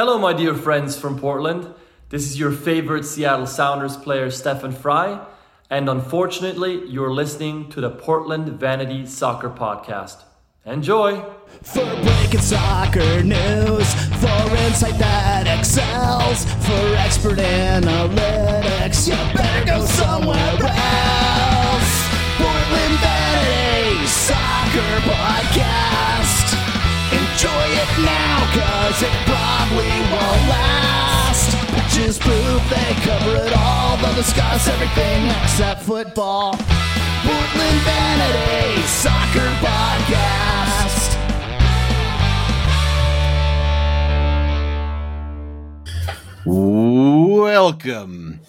Hello, my dear friends from Portland. This is your favorite Seattle Sounders player, Stefan Frei, and unfortunately, you're listening to the Portland Vanity Soccer Podcast. Enjoy! For breaking soccer news, for insight that excels, for expert analytics, you better go somewhere else. Portland Vanity Soccer Podcast. Enjoy it now, cause it probably won't last. Bitches poop, they cover it all. They'll discuss everything except football. Portland Vanity Soccer Podcast. Welcome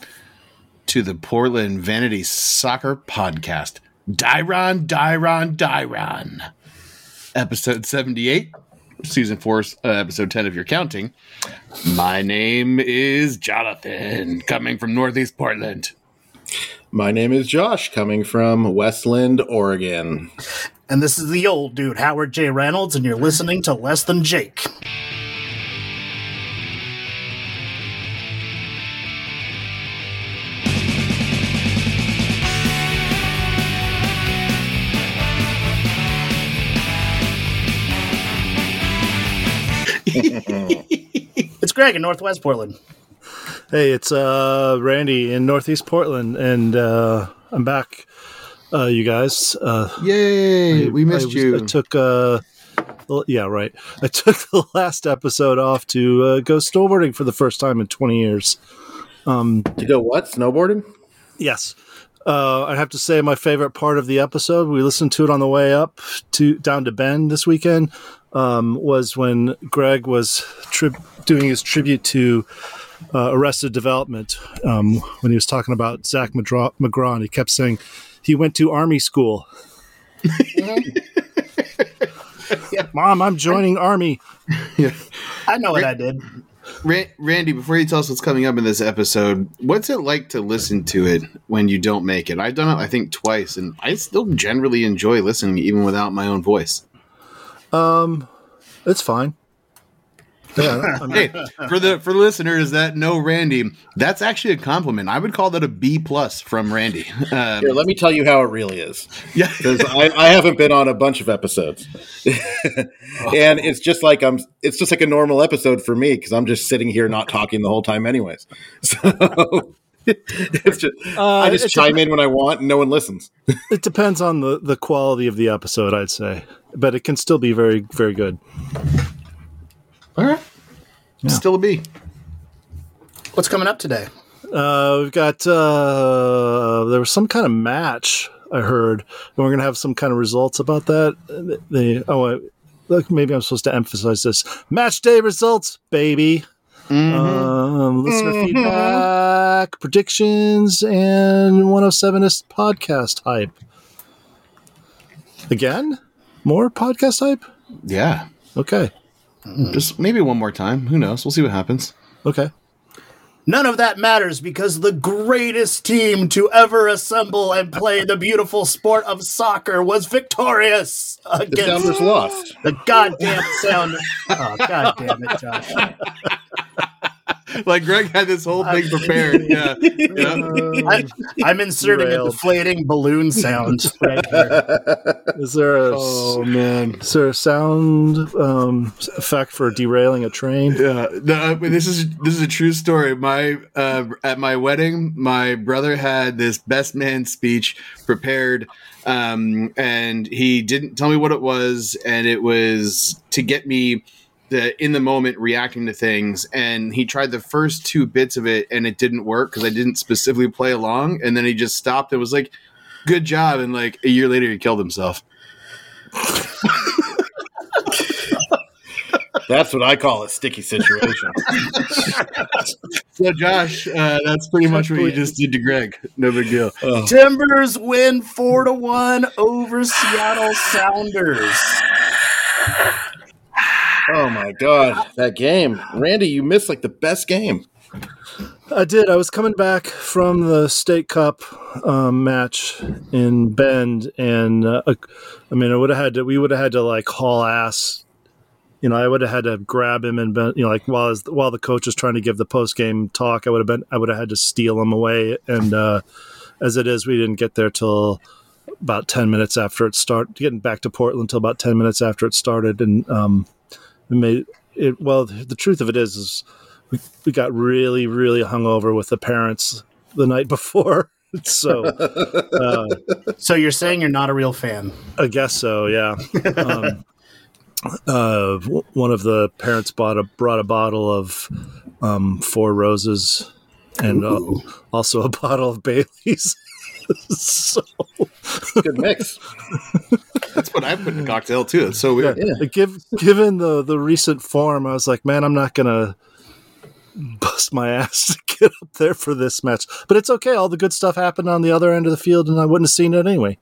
to the Portland Vanity Soccer Podcast. Dairon, Dairon, Dairon. Episode 78, season 4, uh, episode 10 if you're counting. My name is Jonathan, coming from Northeast Portland. My name is Josh, coming from Westland, Oregon. And this is the old dude, Howard J. Reynolds, and you're listening to Less Than Jake. Greg in Northwest Portland. Hey, it's uh, Randy in Northeast Portland, and uh, I'm back, uh, you guys. Uh, Yay, we missed I you. I took, uh, yeah, right. I took the last episode off to uh, go snowboarding for the first time in 20 years. Um, To go what? Snowboarding? Yes. Uh, I have to say, my favorite part of the episode, we listened to it on the way up to down to Bend this weekend, um, was when Greg was tri- doing his tribute to uh, Arrested Development um, when he was talking about Zac McGraw, McGraw, and he kept saying he went to Army school. Mom, I'm joining Army. I know what I did. Ra- Randy, before you tell us what's coming up in this episode, what's it like to listen to it when you don't make it? I've done it, I think, twice, and I still generally enjoy listening even without my own voice. It's fine. Yeah, I mean, Hey, for the for the listeners that know Randy, that's actually a compliment. I would call that a B plus from Randy. Um, Here, let me tell you how it really is. yeah, Because I, I haven't been on a bunch of episodes. and it's just like I'm it's just like a normal episode for me because I'm just sitting here not talking the whole time anyways. So it's just I just Uh, it's chime in when I want and no one listens. it depends on the, the quality of the episode, I'd say, but it can still be very, very good. all right, still a B. What's coming up today? Uh, we've got uh, there was some kind of match I heard, and we're gonna have some kind of results about that. They oh, I, look, maybe I'm supposed to emphasize this match day results, baby. Um, listener feedback, predictions, and 107ist podcast hype. Again, more podcast hype. Yeah, Okay, just maybe one more time. Who knows? We'll see what happens. okay. None of that matters because the greatest team to ever assemble and play the beautiful sport of soccer was victorious The against Sounders lost. the goddamn sound. Oh, god damn it, Josh. Like Greg had this whole thing prepared. Yeah, yeah. I, I'm inserting a Derailed. deflating balloon sound right here. Is there a Oh man. is there a sound um, effect for derailing a train? Yeah, no, I mean, this is this is a true story. My uh, at my wedding, my brother had this best man speech prepared, um, and he didn't tell me what it was, and it was to get me the in the moment reacting to things. And he tried the first two bits of it, and it didn't work because I didn't specifically play along. And then he just stopped and was like, "Good job!" And like a year later, he killed himself. That's what I call a sticky situation. So, Josh, uh, that's pretty much what you just did to Greg. No big deal. Timbers win four to one over Seattle Sounders. Oh my god, that game. Randy, you missed like the best game. I did. I was coming back from the state cup um, match in Bend, and uh, I mean, I would have had to. We would have had to like haul ass you know, I would have had to grab him and you know, like while his, while the coach was trying to give the post game talk, I would have been, I would have had to steal him away. And uh, as it is, we didn't get there till about ten minutes after it started. Getting back to Portland till about ten minutes after it started, and um, it made it. Well, the truth of it is, is we, we got really, really hungover with the parents the night before. so uh, So you're saying you're not a real fan? I guess so. Yeah. Um, uh, w- one of the parents bought a brought a bottle of um, Four Roses and uh, also a bottle of Bailey's. So Good mix. That's what I put in a cocktail too. It's so weird. yeah. Give, given the the recent form, I was like, man, I'm not gonna bust my ass to get up there for this match. But it's okay. All the good stuff happened on the other end of the field, and I wouldn't have seen it anyway.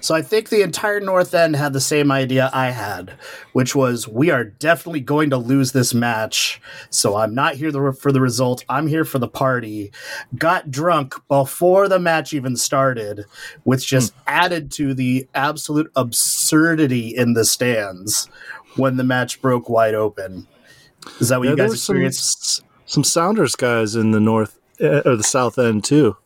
So I think the entire North End had the same idea I had, which was we are definitely going to lose this match. So I'm not here the- for the result. I'm here for the party. Got drunk before the match even started, which just added to the absolute absurdity in the stands when the match broke wide open. Is that what Yeah, you guys was some, experienced? some Sounders guys in the north uh, or the south end too.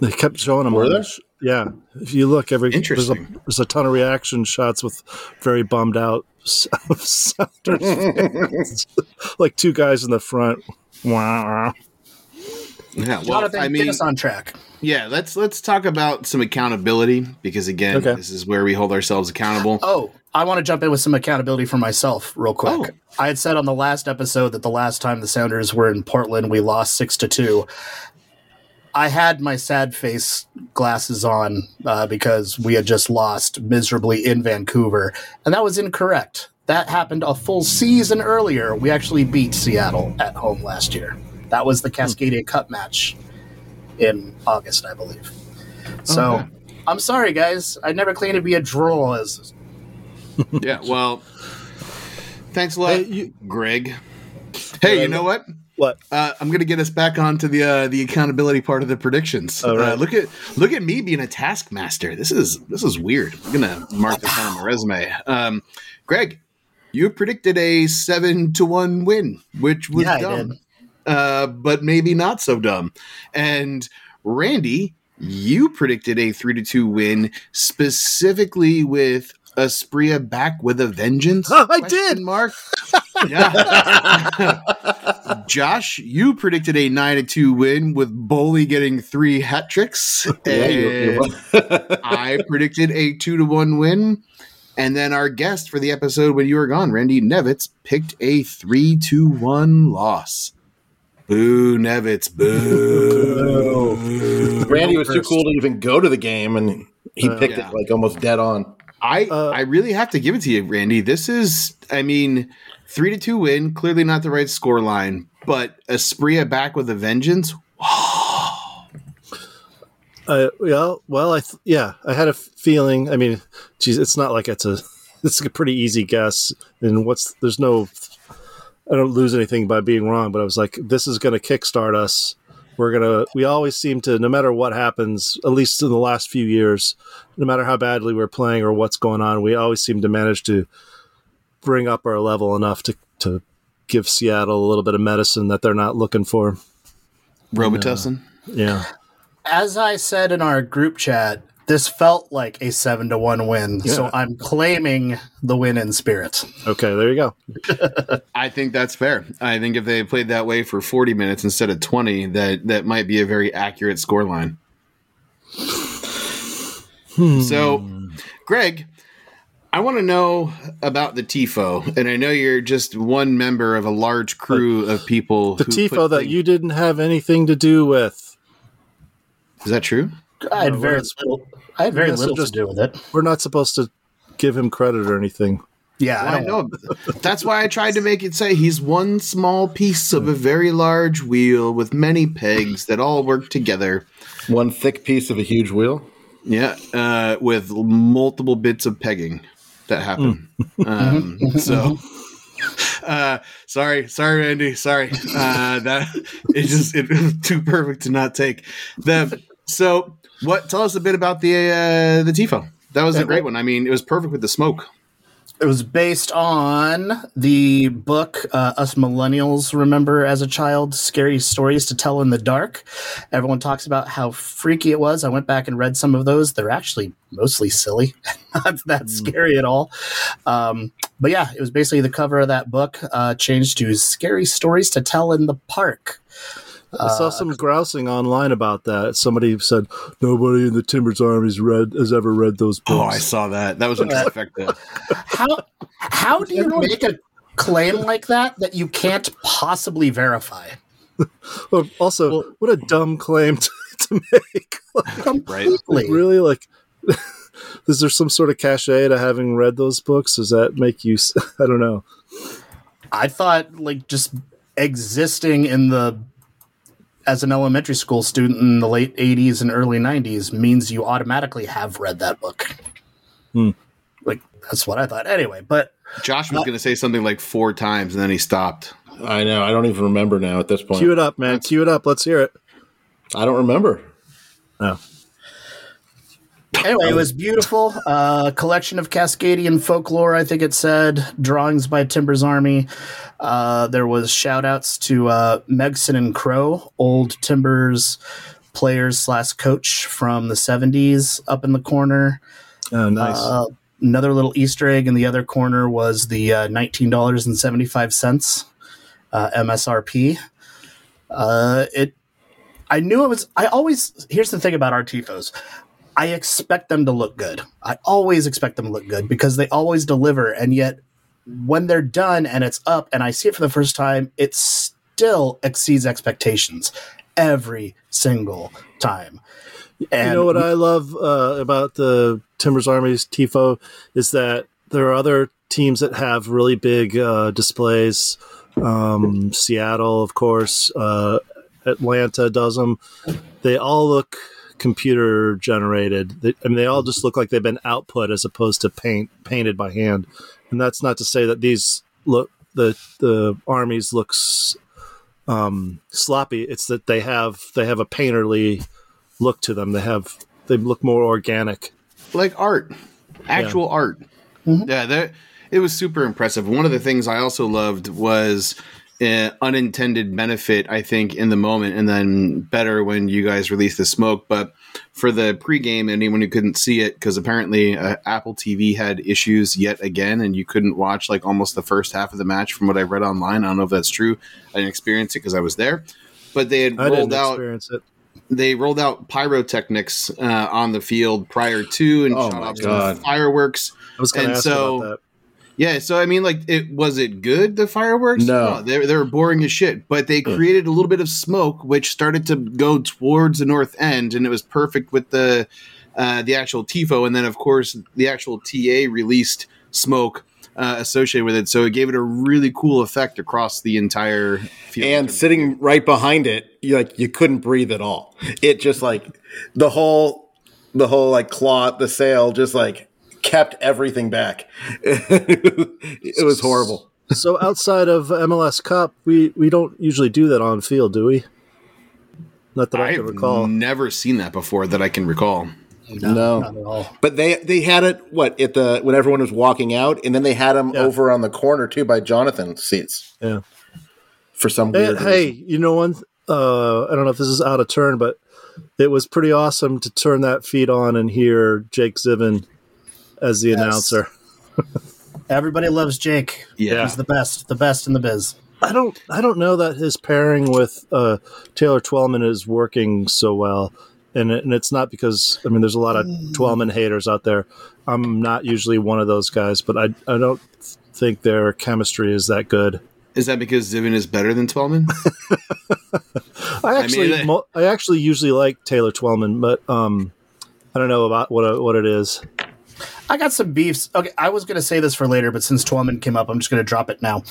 They kept showing them. Were on the there? sh- yeah, if you look, every there's a, Interesting. there's a ton of reaction shots with very bummed out Sounders fans. like two guys in the front. Wow. Yeah, well, Jonathan, I mean, get us on track. yeah. Let's let's talk about some accountability because again, Okay. this is where we hold ourselves accountable. Oh, I want to jump in with some accountability for myself, real quick. Oh. I had said on the last episode that the last time the Sounders were in Portland, we lost six to two. I had my sad face glasses on uh, because we had just lost miserably in Vancouver, and that was incorrect. That happened a full season earlier. We actually beat Seattle at home last year. That was the Cascadia Cup match in August, I believe. So, Okay. I'm sorry, guys. I never claimed to be a draw as Yeah. Well, thanks a lot, Hey, you- Greg. Hey, you know what? What? Uh, I'm going to get us back onto the uh, the accountability part of the predictions. All right. uh, look at look at me being a taskmaster. This is this is weird. I'm going to mark this on my resume. Um, Greg, you predicted a seven to one win, which was Yeah, I dumb, did. Uh, but maybe not so dumb. And Randy, you predicted a three to two win, specifically with Asprilla back with a vengeance. I did. Mark. Yeah. Josh, you predicted a nine to two win with Boli getting three hat tricks. Yeah, you're, you're I predicted a two to one win. And then our guest for the episode when you were gone, Randy Nevitz, picked a three to one loss. Boo, Nevitz, boo. Randy was too cool to even go to the game, and he picked Yeah. it like almost dead on. I Uh, I really have to give it to you, Randy. This is, I mean, three to two win. Clearly not the right score line, but Asprilla back with a vengeance. Uh, yeah, well, I th- yeah, I had a feeling. I mean, geez, it's not like it's a it's a pretty easy guess, and what's there's no, I don't lose anything by being wrong. But I was like, this is going to kickstart us. We're gonna. We always seem to, no matter what happens, at least in the last few years, no matter how badly we're playing or what's going on, we always seem to manage to bring up our level enough to to give Seattle a little bit of medicine that they're not looking for. Robitussin. Uh, yeah. as I said in our group chat, this felt like a seven to one win. So I'm claiming the win in spirit. Okay. There you go. I think that's fair. I think if they played that way for 40 minutes instead of 20, that that might be a very accurate score line. Hmm. So, Greg, I want to know about the TIFO, and I know you're just one member of a large crew of people. The who tifo that thing- you didn't have anything to do with. is that true? I had very we're- little. I had very little just- to do with it. We're not supposed to give him credit or anything. Yeah, I I know. That's why I tried to make it say he's one small piece of a very large wheel with many pegs that all work together. One thick piece of a huge wheel. Yeah, uh, with multiple bits of pegging that happen. Um, so, uh, sorry, sorry, Randy, sorry. Uh, that it just it was too perfect to not take. The so what? Tell us a bit about the uh, the tifo. That was a great one. I mean, it was perfect with the smoke. It was based on the book uh, Us Millennials Remember as a Child Scary Stories to Tell in the Dark. Everyone talks about how freaky it was. I went back and read some of those. They're actually mostly silly, not that scary at all. Um, but yeah, it was basically the cover of that book uh, changed to Scary Stories to Tell in the Park. I saw uh, some grousing online about that. Somebody said nobody in the Timbers Army's read has ever read those books. Oh, I saw that. That was a trifecta. How how do you make a claim like that that you can't possibly verify? Well, also, what a dumb claim to, to make. Completely. really, like, is there some sort of cachet to having read those books? Does that make you? I don't know. I thought like just existing in the as an elementary school student in the late 80s and early 90s means you automatically have read that book. Hmm. Like that's what I thought. Anyway, but Josh was going to say something like four times, and then he stopped. I know. I don't even remember now at this point. Cue it up, man. Cue it up. Let's hear it. I don't remember. Oh. Anyway, it was beautiful. Uh, collection of Cascadian folklore, I think it said. Drawings by Timbers Army. Uh, there was shout outs to uh, Megson and Crowe, old Timbers players slash coach from the 70s up in the corner. Oh, nice. Uh, another little Easter egg in the other corner was the uh, $19.75 uh, MSRP. Uh, it, I knew it was. I always. Here's the thing about our tifos. I expect them to look good. I always expect them to look good because they always deliver. And yet, when they're done and it's up, and I see it for the first time, it still exceeds expectations every single time. And you know what I love uh, about the Timbers Army's TIFO is that there are other teams that have really big uh, displays. Um, Seattle, of course, uh, Atlanta does them. They all look computer generated. They, I mean, they all just look like they've been output as opposed to paint painted by hand. And that's not to say that these look the the armies looks um, sloppy. It's that they have they have a painterly look to them. They have they look more organic. like art, actual art. Yeah, that it was super impressive. One of the things I also loved was uh, unintended benefit. I think in the moment, and then better when you guys release the smoke. But for the pregame, anyone who couldn't see it because apparently uh, Apple TV had issues yet again, and you couldn't watch like almost the first half of the match from what I read online. I don't know if that's true. I didn't experience it because I was there. But they had I rolled out they rolled out pyrotechnics uh, on the field prior to and Oh shot off fireworks. I was going to ask so- about that. Yeah, so I mean, like, it was it good the fireworks? No. they they were boring as shit. But they created a little bit of smoke, which started to go towards the north end, and it was perfect with the uh, the actual tifo, and then of course the actual TA released smoke uh, associated with it, so it gave it a really cool effect across the entire field. and sitting right behind it, you like you couldn't breathe at all. It just like the whole the whole like cloth, the sail just like kept everything back. it was horrible. So outside of MLS Cup, we we don't usually do that on field, do we? Not that I, can I've recall. never seen that before that I can recall. No. not at all. But they they had it what at the when everyone was walking out, and then they had them Yeah. over on the corner too by Jonathan's seats Yeah. for some Hey, weird hey, reason. you know one? Uh, I don't know if this is out of turn, but it was pretty awesome to turn that feed on and hear Jake Zivin as the announcer. Everybody loves Jake. Yeah. He's the best, the best in the biz. I don't I don't know that his pairing with uh, Taylor Twellman is working so well. And, it, and it's not because I mean there's a lot of Twellman haters out there. I'm not usually one of those guys, but I I don't think their chemistry is that good. Is that because Zivin is better than Twellman? I actually they- mo- I actually usually like Taylor Twellman, but um I don't know about what what it is. I got some beefs. Okay, I was going to say this for later, but since Twellman came up, I'm just going to drop it now.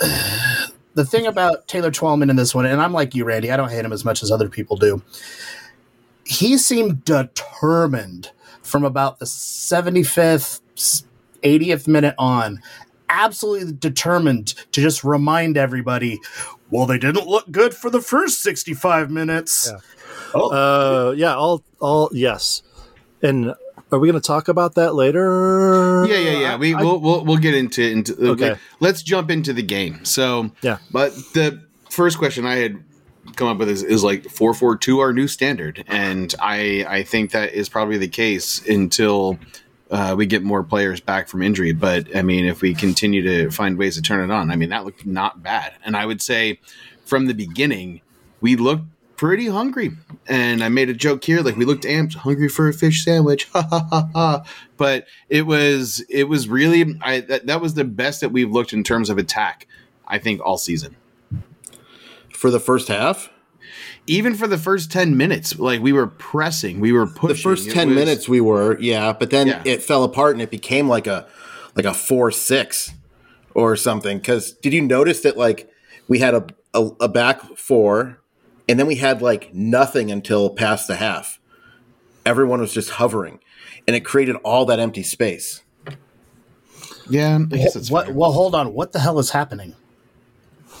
The thing about Taylor Twellman in this one, and I'm like you, Randy, I don't hate him as much as other people do. He seemed determined from about the 75th, 80th minute on, absolutely determined to just remind everybody, well, they didn't look good for the first 65 minutes. Uh, yeah, all all yes, and Are we going to talk about that later? Yeah, yeah, yeah. We I- we'll, we'll we'll get into into. Okay. Let's jump into the game. So Yeah. but the first question I had come up with is, is like four four two our new standard, and I I think that is probably the case until. Uh, we get more players back from injury, but I mean, if we continue to find ways to turn it on, I mean, that looked not bad. And I would say from the beginning, we looked pretty hungry. And I made a joke here, like we looked amped, hungry for a fish sandwich. Ha ha ha ha. But it was it was really I that, that was the best that we've looked in terms of attack, I think, all season. For the first half, Even for the first ten minutes, like we were pressing, we were pushing. the first 10 was- minutes we were, yeah, but then Yeah. it fell apart and it became like a like a 4-6 or something cuz did you notice that like we had a, a a back four and then we had like nothing until past the half. Everyone was just hovering and it created all that empty space. Yeah, I guess that's What? Well, hold on. What the hell is happening?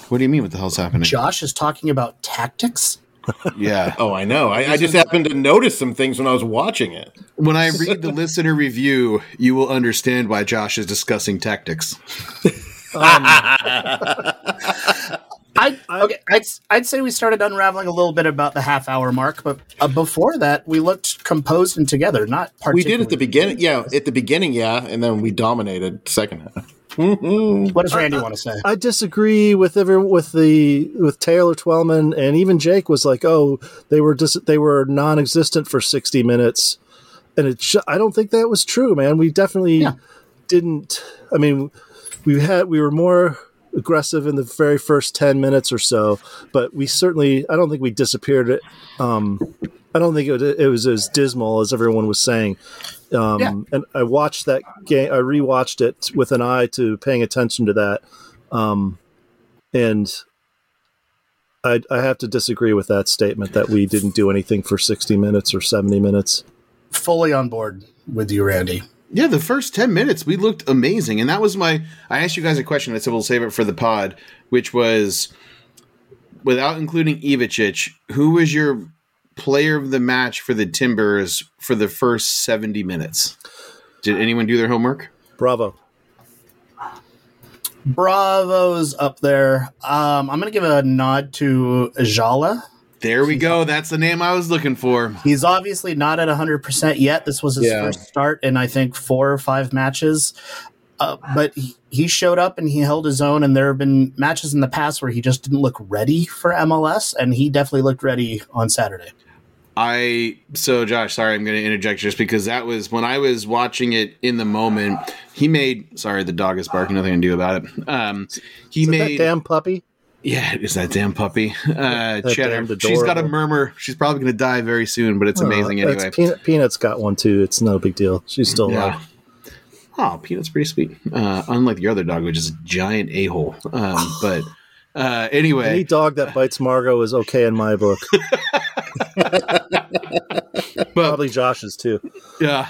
What do you mean? What the hell's happening? Josh is talking about tactics. Yeah. Oh, I know. I, I just happened to notice some things when I was watching it. When I read the listener review, you will understand why Josh is discussing tactics. Um, I okay. I'd I'd say we started unraveling a little bit about the half hour mark, but uh, before that, we looked composed and together. Not We did at the beginning. Yeah, at the beginning, yeah, and then we dominated second half. What does Randy want to say? I disagree with every with the with Taylor Twellman and even Jake was like, oh, they were dis- they were non-existent for sixty minutes, and it sh- I don't think that was true, man. We definitely Yeah. didn't. I mean, we had we were more aggressive in the very first ten minutes or so, but we certainly I don't think we disappeared. Um, I don't think it, it was as dismal as everyone was saying. Um, Yeah. And I watched that game. I rewatched it with an eye to paying attention to that. Um, and I, I have to disagree with that statement that we didn't do anything for 60 minutes or 70 minutes. Fully on board with you, Randy. Yeah, the first 10 minutes, we looked amazing. And that was my. I asked you guys a question. I said we'll save it for the pod, which was without including Ivacic, who was your player of the match for the Timbers for the first 70 minutes? Did anyone do their homework? Bravo. Bravo's up there. Um, I'm going to give a nod to Jala. There we go. That's the name I was looking for. He's obviously not at 100% yet. This was his Yeah. first start in, I think, four or five matches. Uh, but he, he showed up and he held his own. And there have been matches in the past where he just didn't look ready for MLS. And he definitely looked ready on Saturday. I so Josh, sorry, I'm going to interject just because that was when I was watching it in the moment. He made sorry, the dog is barking. Nothing to do about it. Um, he Is it made that damn puppy? Yeah, it is that damn puppy. Uh, Cheddar. damned She's got a murmur. She's probably going to die very soon, but it's amazing Oh, anyway. Peanut, Peanut's got one too. It's no big deal. She's still Yeah. alive. Oh, Peanut's pretty sweet. Uh, unlike the other dog, which is a giant a hole. Um, but uh, Any dog that bites Margot is okay in my book. Probably Josh's too. Yeah.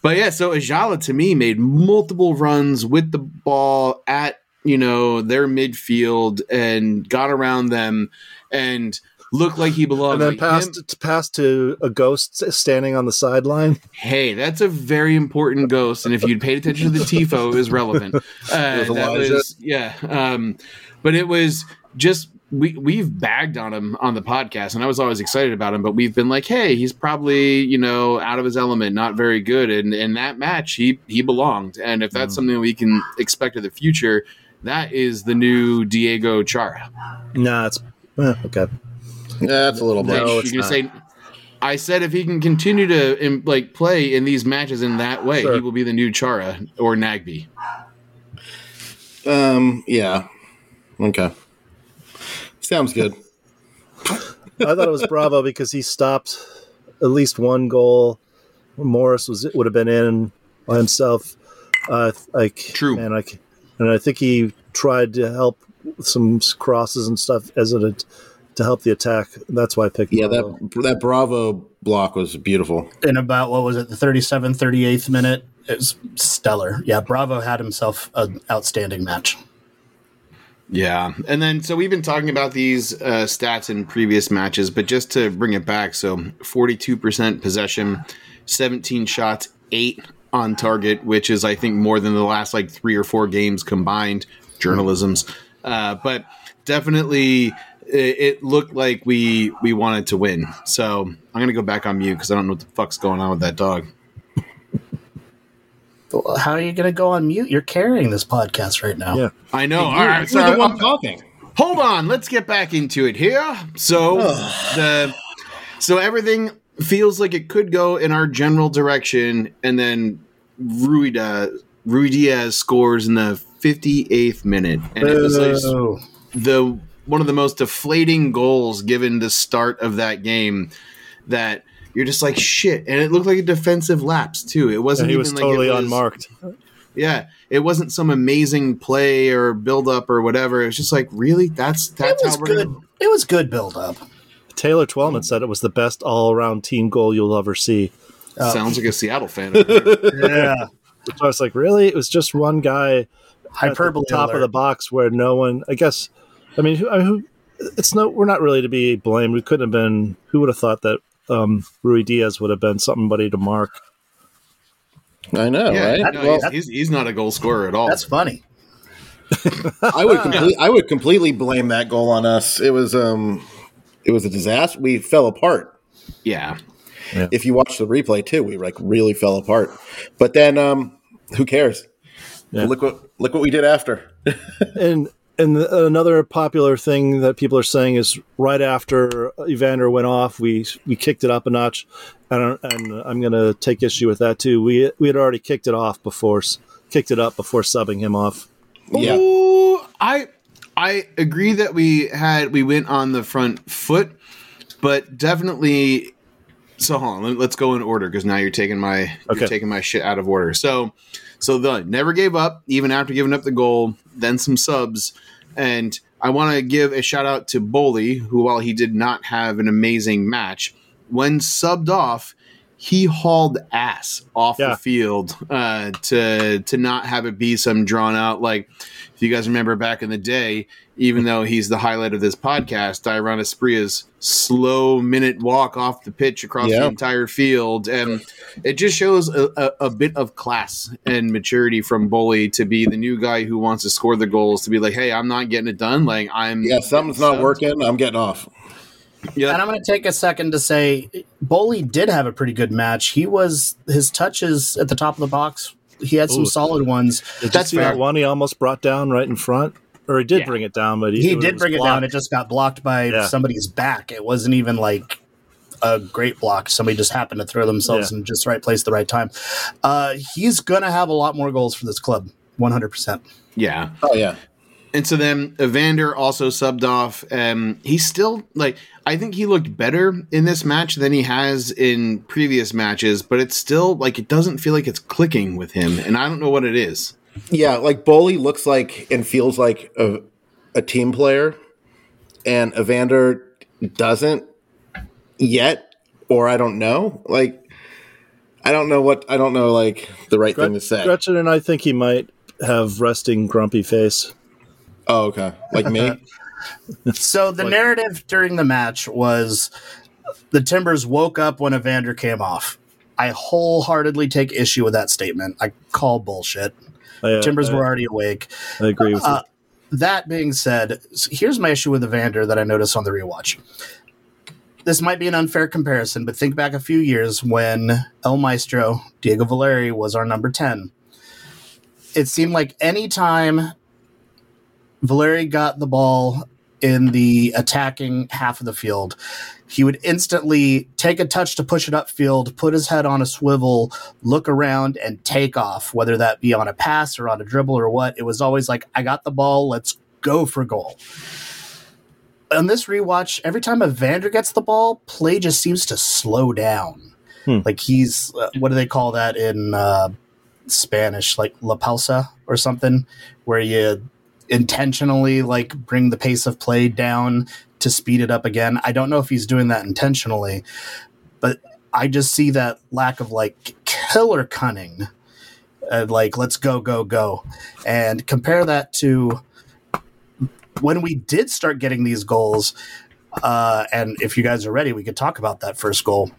But yeah, so Ayala to me made multiple runs with the ball at, you know, their midfield and got around them and looked like he belonged. And then Like passed him- passed to a ghost standing on the sideline. hey, that's a very important ghost. And if you'd paid attention to the TIFO, it was relevant. Uh, was that was, yeah. Um, but it was just, we, we've bagged on him on the podcast, and I was always excited about him. But we've been like, hey, he's probably you know out of his element, not very good. And in that match, he he belonged. And if that's something we can expect in the future, that is the new Diego Chara. Nah, it's eh, okay. Yeah, that's a little Like, much. No, you're gonna say. I said if he can continue to um, like play in these matches in that way, Sure. he will be the new Chara or Nagbe. Um, yeah. Okay. Sounds good. I thought it was Bravo because he stopped at least one goal. Morris was would have been in by himself. Uh, like True. and I c- and I think he tried to help some crosses and stuff as a to help the attack. That's why I picked. Yeah, Bravo. that that Bravo block was beautiful. In about, what was it, the 37th, 38th minute? It was stellar. Yeah, Bravo had himself an outstanding match. Yeah, and then so we've been talking about these uh, stats in previous matches, but just to bring it back, so forty-two percent possession, seventeen shots, eight on target, which is I think more than the last like three or four games combined. Journalisms, uh, but definitely it, it looked like we we wanted to win. So I'm gonna go back on mute because I don't know what the fuck's going on with that dog. How are you going to go on mute? You're carrying this podcast right now. Yeah. I know. All You're- right, you're the one talking. hold on let's get back into it here so the so everything feels like it could go in our general direction and then Rui, Da- Ruidíaz scores in the 58th minute and it was like the one of the most deflating goals given the start of that game that you're just like shit and it looked like a defensive lapse too it wasn't And he even was like totally it was, unmarked. yeah, it wasn't some amazing play or build up or whatever. It was just like, really? That's It was how we're good. gonna It was good build up. Taylor Twellman said it was the best all around team goal you'll ever see. Sounds like a Seattle fan. Yeah. So I was like, really? It was just one guy at Hyperbole. the top of the box where no one. I guess. I mean, who, I who? It's no. We're not really to be blamed. We couldn't have been. Who would have thought that um, Ruidíaz would have been somebody to mark? I know, yeah, right? no, Well, he's, he's, he's not a goal scorer at all. That's funny. I would complete, I would completely blame that goal on us. It was um, it was a disaster. We fell apart. yeah, If you watch the replay too, we like really fell apart. But then, um, who cares? Yeah. Look what look what we did after. And and the, another popular thing that people are saying is right after Evander went off, we we kicked it up a notch, and and I'm going to take issue with that too. We we had already kicked it off before, s- kicked it up before subbing him off. yeah, Ooh, I I agree that we had we went on the front foot, but definitely. So hold on, let- let's go in order because now you're taking my Okay. you're taking my shit out of order. So so the never gave up even after giving up the goal, then some subs, and I want to give a shout out to Boli, who while he did not have an amazing match, when subbed off, he hauled ass off Yeah. the field uh, to to not have it be some drawn out like if you guys remember back in the day, even though he's the highlight of this podcast, Dairon Asprilla's slow minute walk off the pitch across Yeah. the entire field, and it just shows a, a, a bit of class and maturity from Boli to be the new guy who wants to score the goals to be like, hey, I'm not getting it done. Like I'm yeah. Something's not working. I'm getting off. Yeah, And I'm going to take a second to say, Boli did have a pretty good match. He was his touches at the top of the box. He had some Ooh. solid ones. Did That's you see fair. that one he almost brought down right in front, or he did Yeah. bring it down, but he, He was did bring it down. It just got blocked by Yeah. somebody's back. It wasn't even like a great block. Somebody just happened to throw themselves Yeah. in just the right place, at the right time. Uh, he's going to have a lot more goals for this club. 100%. yeah. Oh yeah. And so then Evander also subbed off. Um, he's still like I think he looked better in this match than he has in previous matches, but it's still like it doesn't feel like it's clicking with him, and I don't know what it is. Yeah, like Boli looks like and feels like a, a team player, and Evander doesn't yet, or I don't know. Like, I don't know what I don't know. Like the right thing to say. Gretchen and I think he might have resting grumpy face. Oh, okay. Like me. So the narrative during the match was the Timbers woke up when Evander came off. I wholeheartedly take issue with that statement. I call bullshit. I, uh, Timbers I, were already awake. I agree with Uh, That being said, here's my issue with Evander that I noticed on the rewatch. This might be an unfair comparison, but think back a few years when El Maestro, Diego Valeri, was our number 10. It seemed like any time Valeri got the ball in the attacking half of the field, he would instantly take a touch to push it upfield, put his head on a swivel, look around, and take off, whether that be on a pass or on a dribble or what. It was always like, I got the ball, let's go for goal. On this rewatch, every time Evander gets the ball, play just seems to slow down. Hmm. Like he's, uh, what do they call that in uh, Spanish? Like la pausa or something, where you intentionally like bring the pace of play down to speed it up again. I don't know if he's doing that intentionally, but I just see that lack of like killer cunning. Uh, like let's go go go and compare that to when we did start getting these goals uh, and if you guys are ready we could talk about that first goal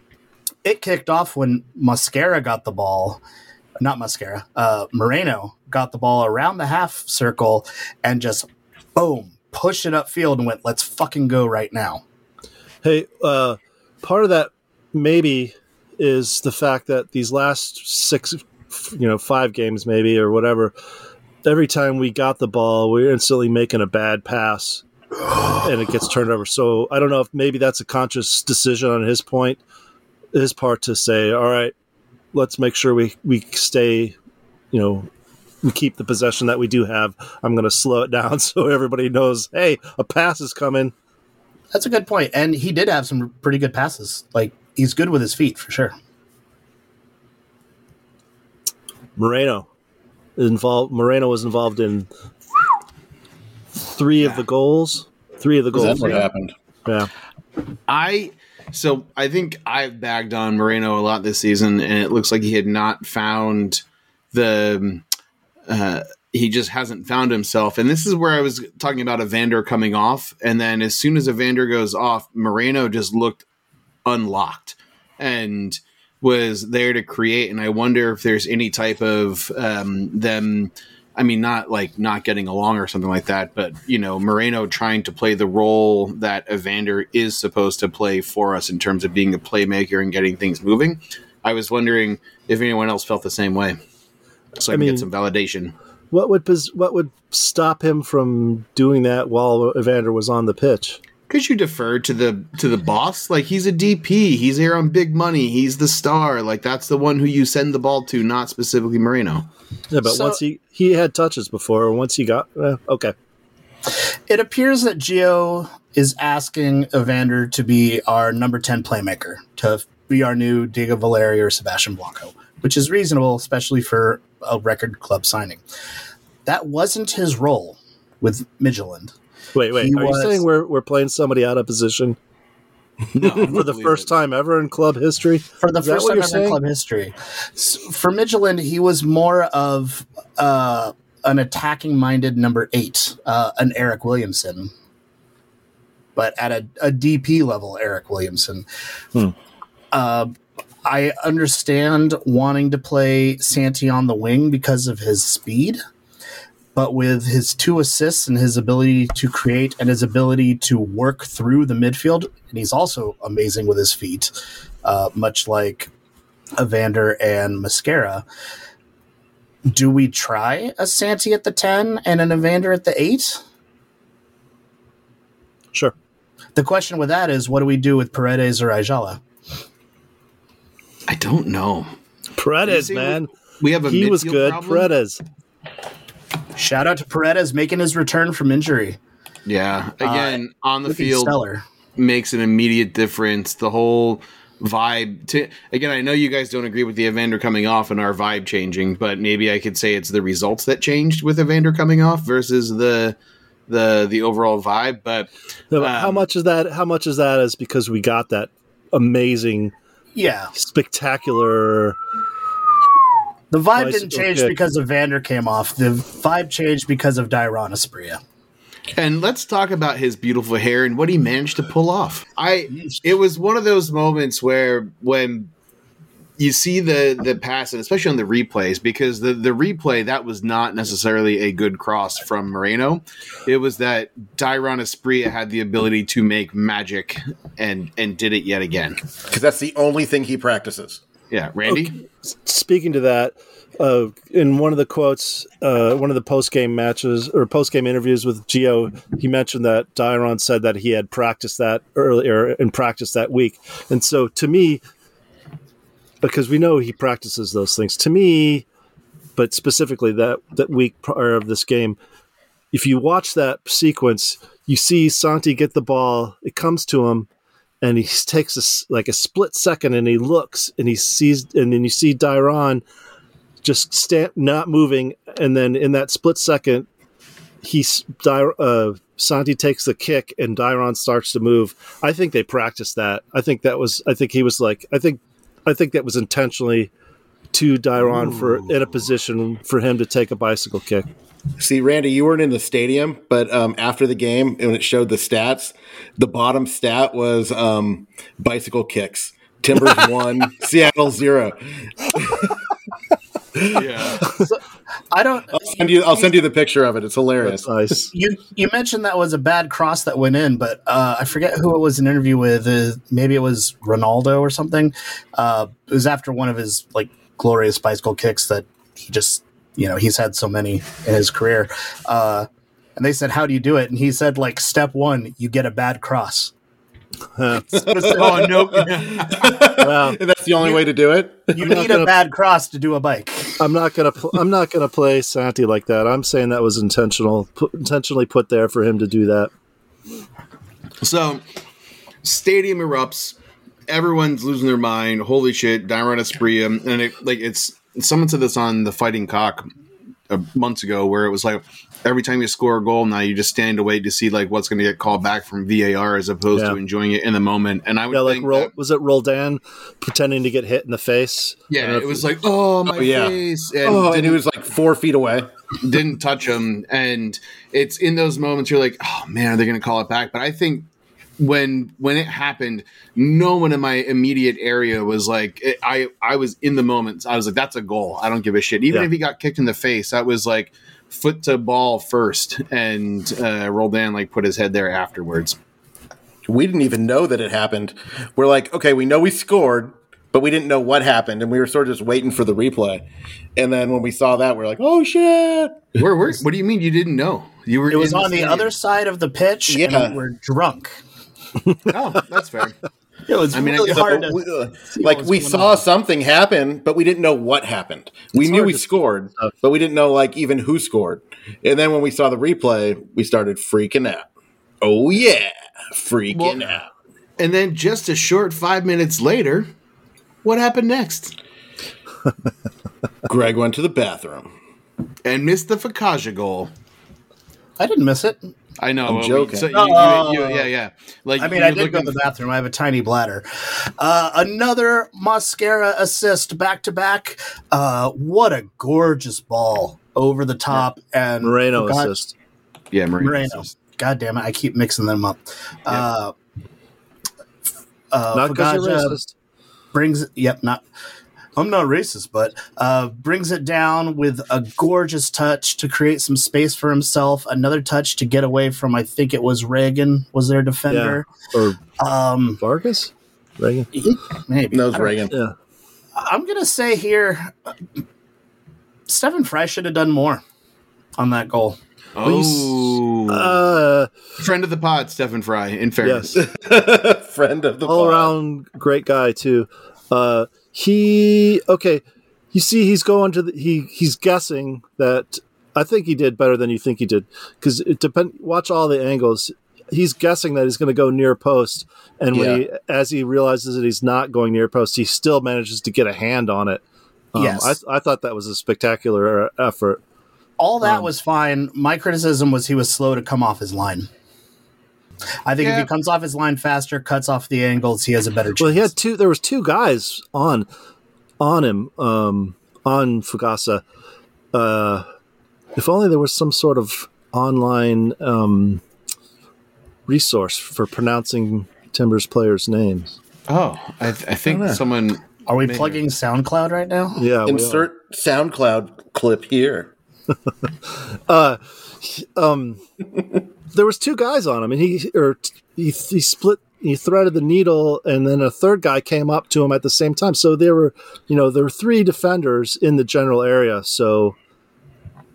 it kicked off when Mascara got the ball, not Mascara, uh, Moreno got the ball around the half circle and just boom, pushed it upfield and went, let's fucking go right now. Hey, uh, part of that maybe is the fact that these last six, you know, five games maybe or whatever, every time we got the ball, we are instantly making a bad pass and it gets turned over. So I don't know if maybe that's a conscious decision on his point, his part to say, all right, let's make sure we, we stay, you know, we keep the possession that we do have. I'm going to slow it down so everybody knows, hey, a pass is coming. That's a good point. And he did have some pretty good passes. Like he's good with his feet for sure. Moreno involved. Moreno was involved in three of the goals. Three of the goals. That's what happened. Yeah. I so I think I've bagged on Moreno a lot this season, and it looks like he had not found the. Uh, he just hasn't found himself, and this is where I was talking about Evander coming off, and then as soon as Evander goes off, Moreno just looked unlocked and was there to create. And I wonder if there's any type of um, them. I mean, not like not getting along or something like that, but you know, Moreno trying to play the role that Evander is supposed to play for us in terms of being a playmaker and getting things moving. I was wondering if anyone else felt the same way, so I, I can mean- get some validation. What would what would stop him from doing that while Evander was on the pitch? Could you defer to the to the boss? Like he's a DP, he's here on big money, he's the star. Like that's the one who you send the ball to, not specifically Moreno. Yeah, but So- once he he had touches before, and once he got eh, okay, It appears that Gio is asking Evander to be our number 10 playmaker, to be our new Diego Valeri or Sebastian Blanco, which is reasonable, especially for a record club signing. That wasn't his role with Midtjylland. Wait, wait. He Are was- you saying we're we're playing somebody out of position No, for the first time ever in club history? For the Is first time you're ever in club history. For Midtjylland, he was more of uh, an attacking minded number eight, uh, an Eryk Williamson. But at a, a DP level, Eryk Williamson. Hmm. Uh, I understand wanting to play Santi on the wing because of his speed, but with his two assists and his ability to create and his ability to work through the midfield, and he's also amazing with his feet, uh, much like Evander and Mascara. Do we try a Santi at the 10 and an Evander at the 8? Sure. The question with that is what do we do with Paredes or Ayala? I don't know. Paredes, man, We have a he was good. problem? Paredes. Shout out to Paredes making his return from injury. Yeah, again on the field stellar. makes an immediate difference. The whole vibe. To, again, I know you guys don't agree with the Evander coming off and our vibe changing, but maybe I could say it's the results that changed with Evander coming off versus the the the overall vibe. But No, but how Um, much is that? How much is that? Is because we got that amazing, Yeah. spectacular. The vibe Bicycle didn't change kick. because Vander came off. The vibe changed because of Dairon Asprilla. And let's talk about his beautiful hair and what he managed to pull off. I it was one of those moments where when you see the the pass and especially on the replays because the the replay that was not necessarily a good cross from Moreno. It was that Dairon Asprilla had the ability to make magic and and did it yet again. because that's the only thing he practices. Yeah, Randy. Speaking to that, uh, in one of the quotes, uh, one of the post game matches or post game interviews with Gio, he mentioned that Dairon said that he had practiced that earlier in practice that week, and so to me, because we know he practices those things, to me, but specifically that that week prior of this game, if you watch that sequence, you see Santi get the ball, it comes to him, and he takes a like a split second, and he looks, and he sees, and then you see Dairon just stand, not moving, and then in that split second, he uh, Santi takes the kick, and Dairon starts to move. I think they practiced that. I think that was. I think he was like. I think. I think that was intentionally to Dairon for in a position for him to take a bicycle kick. See, Randy, you weren't in the stadium, but um, after the game, when it showed the stats, the bottom stat was um, bicycle kicks Timbers one, Seattle zero. Yeah. I don't. I'll send you. I'll send you the picture of it. It's hilarious. Nice. You you mentioned that was a bad cross that went in, but uh, I forget who it was an interview with. Uh, maybe it was Ronaldo or something. Uh, it was after one of his like glorious bicycle kicks that he just you know he's had so many in his career. Uh, and they said, "How do you do it?" And he said, "Like step one, you get a bad cross." oh no. Well, That's the only way to do it. You not need a gonna- bad cross to do a bike. I'm not gonna. Pl- I'm not gonna play Santi like that. I'm saying that was intentional, pu- intentionally put there for him to do that. So, stadium erupts. Everyone's losing their mind. Holy shit! Dairon Asprilla, and it like it's someone said this on the Fighting Cock uh, months ago, where it was like every time you score a goal, now you just stand to wait to see like what's going to get called back from VAR as opposed Yeah. to enjoying it in the moment. And I would Yeah, like think Rol- that- was it Roldan pretending to get hit in the face? Yeah, it was like oh my Oh, yeah. face, and Oh, and he was like four feet away. didn't touch him and it's in those moments you're like oh man are they going to call it back but i think when when it happened no one in my immediate area was like it, i i was in the moment i was like that's a goal i don't give a shit even Yeah. if he got kicked in the face that was like foot to ball first and uh roldan like put his head there afterwards We didn't even know that it happened. We're like, okay, we know we scored, but we didn't know what happened, and we were sort of just waiting for the replay. And then when we saw that, we're like, oh shit! where were what do you mean you didn't know you were It was in on the stadium. other side of the pitch, Yeah. and we were drunk. Oh that's fair It was I mean, really hard So to. like we saw on. something happen, but we didn't know what happened. We It's knew we scored, but we didn't know like even who scored. And then when we saw the replay, we started freaking out. Oh yeah, freaking Well- out. and then just a short five minutes later what happened next Greg went to the bathroom. and missed the Fogaça goal I didn't miss it. I know. I'm well, joking. so you, Oh. you, you, yeah, yeah. Like I mean, I did go to the bathroom. I have a tiny bladder. Uh, another Mosquera assist back to back. Uh, what a gorgeous ball over the top and Moreno God- assist. Yeah, Moreno. Moreno. God damn it! I keep mixing them up. Uh, uh, Not because you're racist. brings yep not i'm not racist but uh brings it down with a gorgeous touch to create some space for himself another touch to get away from i think it was Ragen was their defender yeah. Or um Vargas? Ragen? maybe No, I it's Ragen. Yeah. i'm gonna say here uh, Stefan Frei should have done more on that goal Oh, Uh, friend of the pod, Stefan Frei. In fairness, yes. Friend of the all pod. around great guy too. Uh, he okay. You see, he's going to the, he he's guessing that I think he did better than you think he did because it depend. Watch all the angles. He's guessing that he's going to go near post, and when he, as he realizes that he's not going near post, he still manages to get a hand on it. Um, Yes. I, I thought that was a spectacular effort. all that Um, was fine my criticism was he was slow to come off his line I think if he comes off his line faster, cuts off the angles, he has a better chance. Well, he had two. There was two guys on on him um, on Fogaça. Uh, if only there was some sort of online um, resource for pronouncing Timbers players' names. Oh, I, th- I think know. someone. Are we Maybe. plugging SoundCloud right now? Yeah. Insert SoundCloud clip here. there was two guys on him, and he or he, he split. He threaded the needle, and then a third guy came up to him at the same time. So there were, you know, there were three defenders in the general area. So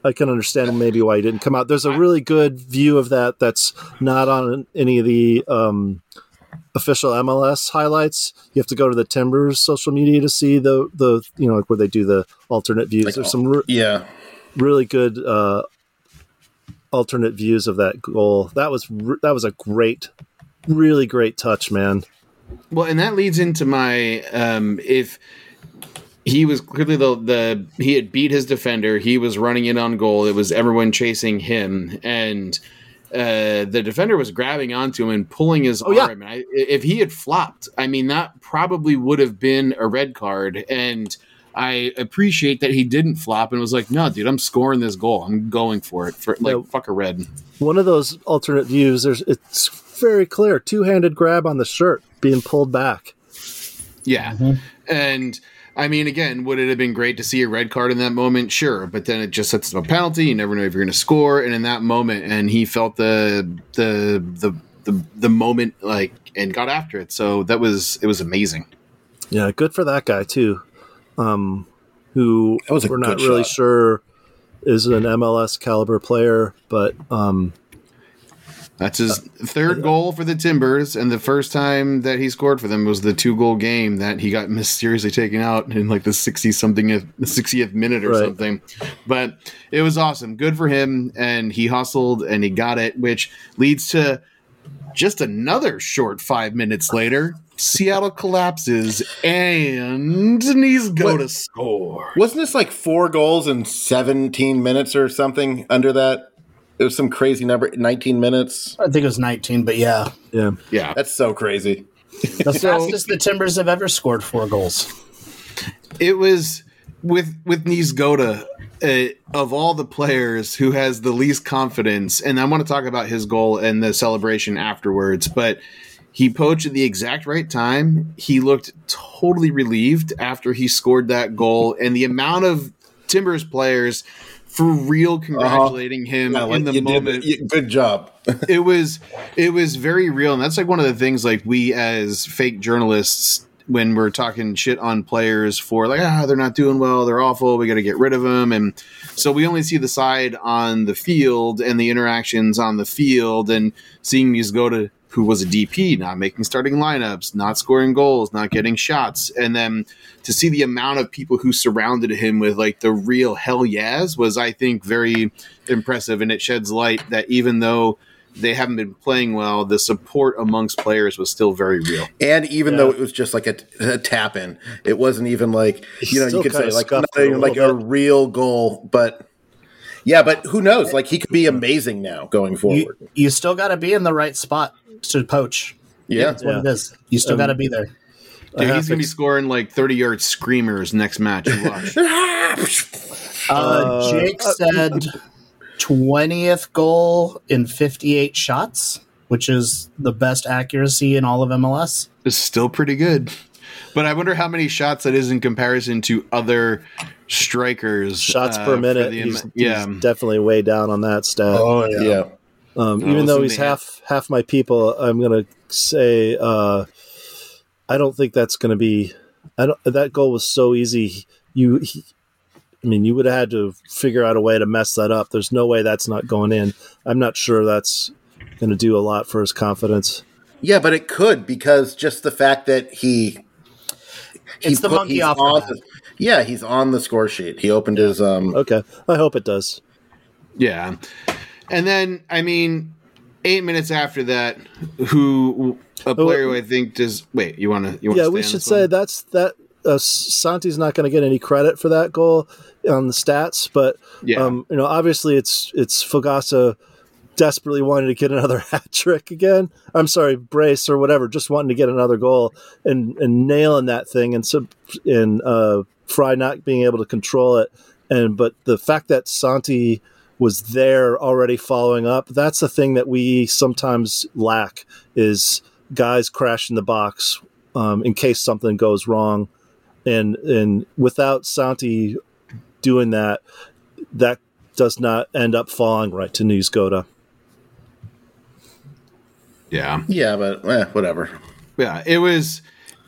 I can understand maybe why he didn't come out. There's a really good view of that that's not on any of the um, official MLS highlights. You have to go to the Timbers social media to see the the you know like where they do the alternate views. Like, There's some re- Yeah. really good uh, alternate views of that goal. That was that was a great, really great touch, man. Well, and that leads into my um, if he was clearly the the he had beat his defender, he was running in on goal. It was everyone chasing him, and uh, the defender was grabbing onto him and pulling his Oh, arm. And I, if he had flopped, I mean, that probably would have been a red card. And I appreciate that he didn't flop and was like, "No, dude, I'm scoring this goal. I'm going for it. For like, Yeah. fuck a red." One of those alternate views. There's it's very clear two handed grab on the shirt being pulled back. Yeah. Mm-hmm. And I mean, again, would it have been great to see a red card in that moment? Sure. But then it just sets up a penalty. You never know if you're going to score. And in that moment, and he felt the, the, the, the, the moment like, and got after it. So that was, it was amazing. Yeah, good for that guy too. Um, who we're not really shot. sure is an MLS caliber player, but um, That's his third goal for the Timbers, and the first time that he scored for them was the two goal game that he got mysteriously taken out in like the sixty something, the sixtieth minute or Right. something. But it was awesome, good for him, and he hustled and he got it, which leads to just another short five minutes later. Seattle collapses and needs go What- to score. Wasn't this like four goals in 17 minutes or something under that? It was some crazy number, 19 minutes. I think it was 19, but yeah, yeah, Yeah, That's so crazy. the fastest the Timbers have ever scored four goals. it was with with Niezgoda uh, of all the players who has the least confidence, and I want to talk about his goal and the celebration afterwards. But he poached at the exact right time. He looked totally relieved after he scored that goal, and the amount of Timbers players for real congratulating him Yeah, like in the did moment. You- good job. it was it was very real and that's like one of the things like we as fake journalists when we're talking shit on players for like ah they're not doing well they're awful we got to get rid of them and so we only see the side on the field and the interactions on the field and seeing Niezgoda who was a DP not making starting lineups not scoring goals not getting shots and then to see the amount of people who surrounded him with like the real hell yes was I think very impressive and it sheds light that even though they haven't been playing well, the support amongst players was still very real. And even Yeah. though it was just like a, a tap in, it wasn't even like, you know, you could say kinda like, scuffed a like a real goal, but yeah, but who knows? Like he could be amazing now going forward. You, you still got to be in the right spot to poach. yeah. That's what Yeah. it is. You still Um, got to be there. Dude, he's going to be scoring like 30 yard screamers next match. Watch. Uh, Uh, Jake uh, said 20th goal in 58 shots, which is the best accuracy in all of MLS. it's still pretty good. But I wonder how many shots that is in comparison to other strikers. shots uh, per minute. the- he's, yeah. he's definitely way down on that stat. yeah. Um, even though he's they have- half half my people, I'm gonna say uh, I don't think that's gonna be. I don't. That goal was so easy. You, he, I mean, you would have had to figure out a way to mess that up. There's no way that's not going in. I'm not sure that's gonna do a lot for his confidence. Yeah, but it could because just the fact that he It's the monkey off the on bat. the- yeah, he's on the score sheet. He opened his um Okay, I hope it does. Yeah. And then, I mean, eight minutes after that, who a player who I think does. Wait, you want to? You want Yeah, we should say that's that. Uh, Santi's not going to get any credit for that goal on the stats, but Yeah. um, you know, obviously it's it's Fogaça desperately wanting to get another hat trick again. I'm sorry, brace or whatever, just wanting to get another goal and and nailing that thing, and so and uh, Frei not being able to control it, and but the fact that Santi was there already following up, that's the thing that we sometimes lack is guys crashing the box um, in case something goes wrong, and and without Santi doing that, that does not end up falling right to Niezgoda. Yeah. yeah, but eh, whatever. Yeah, it was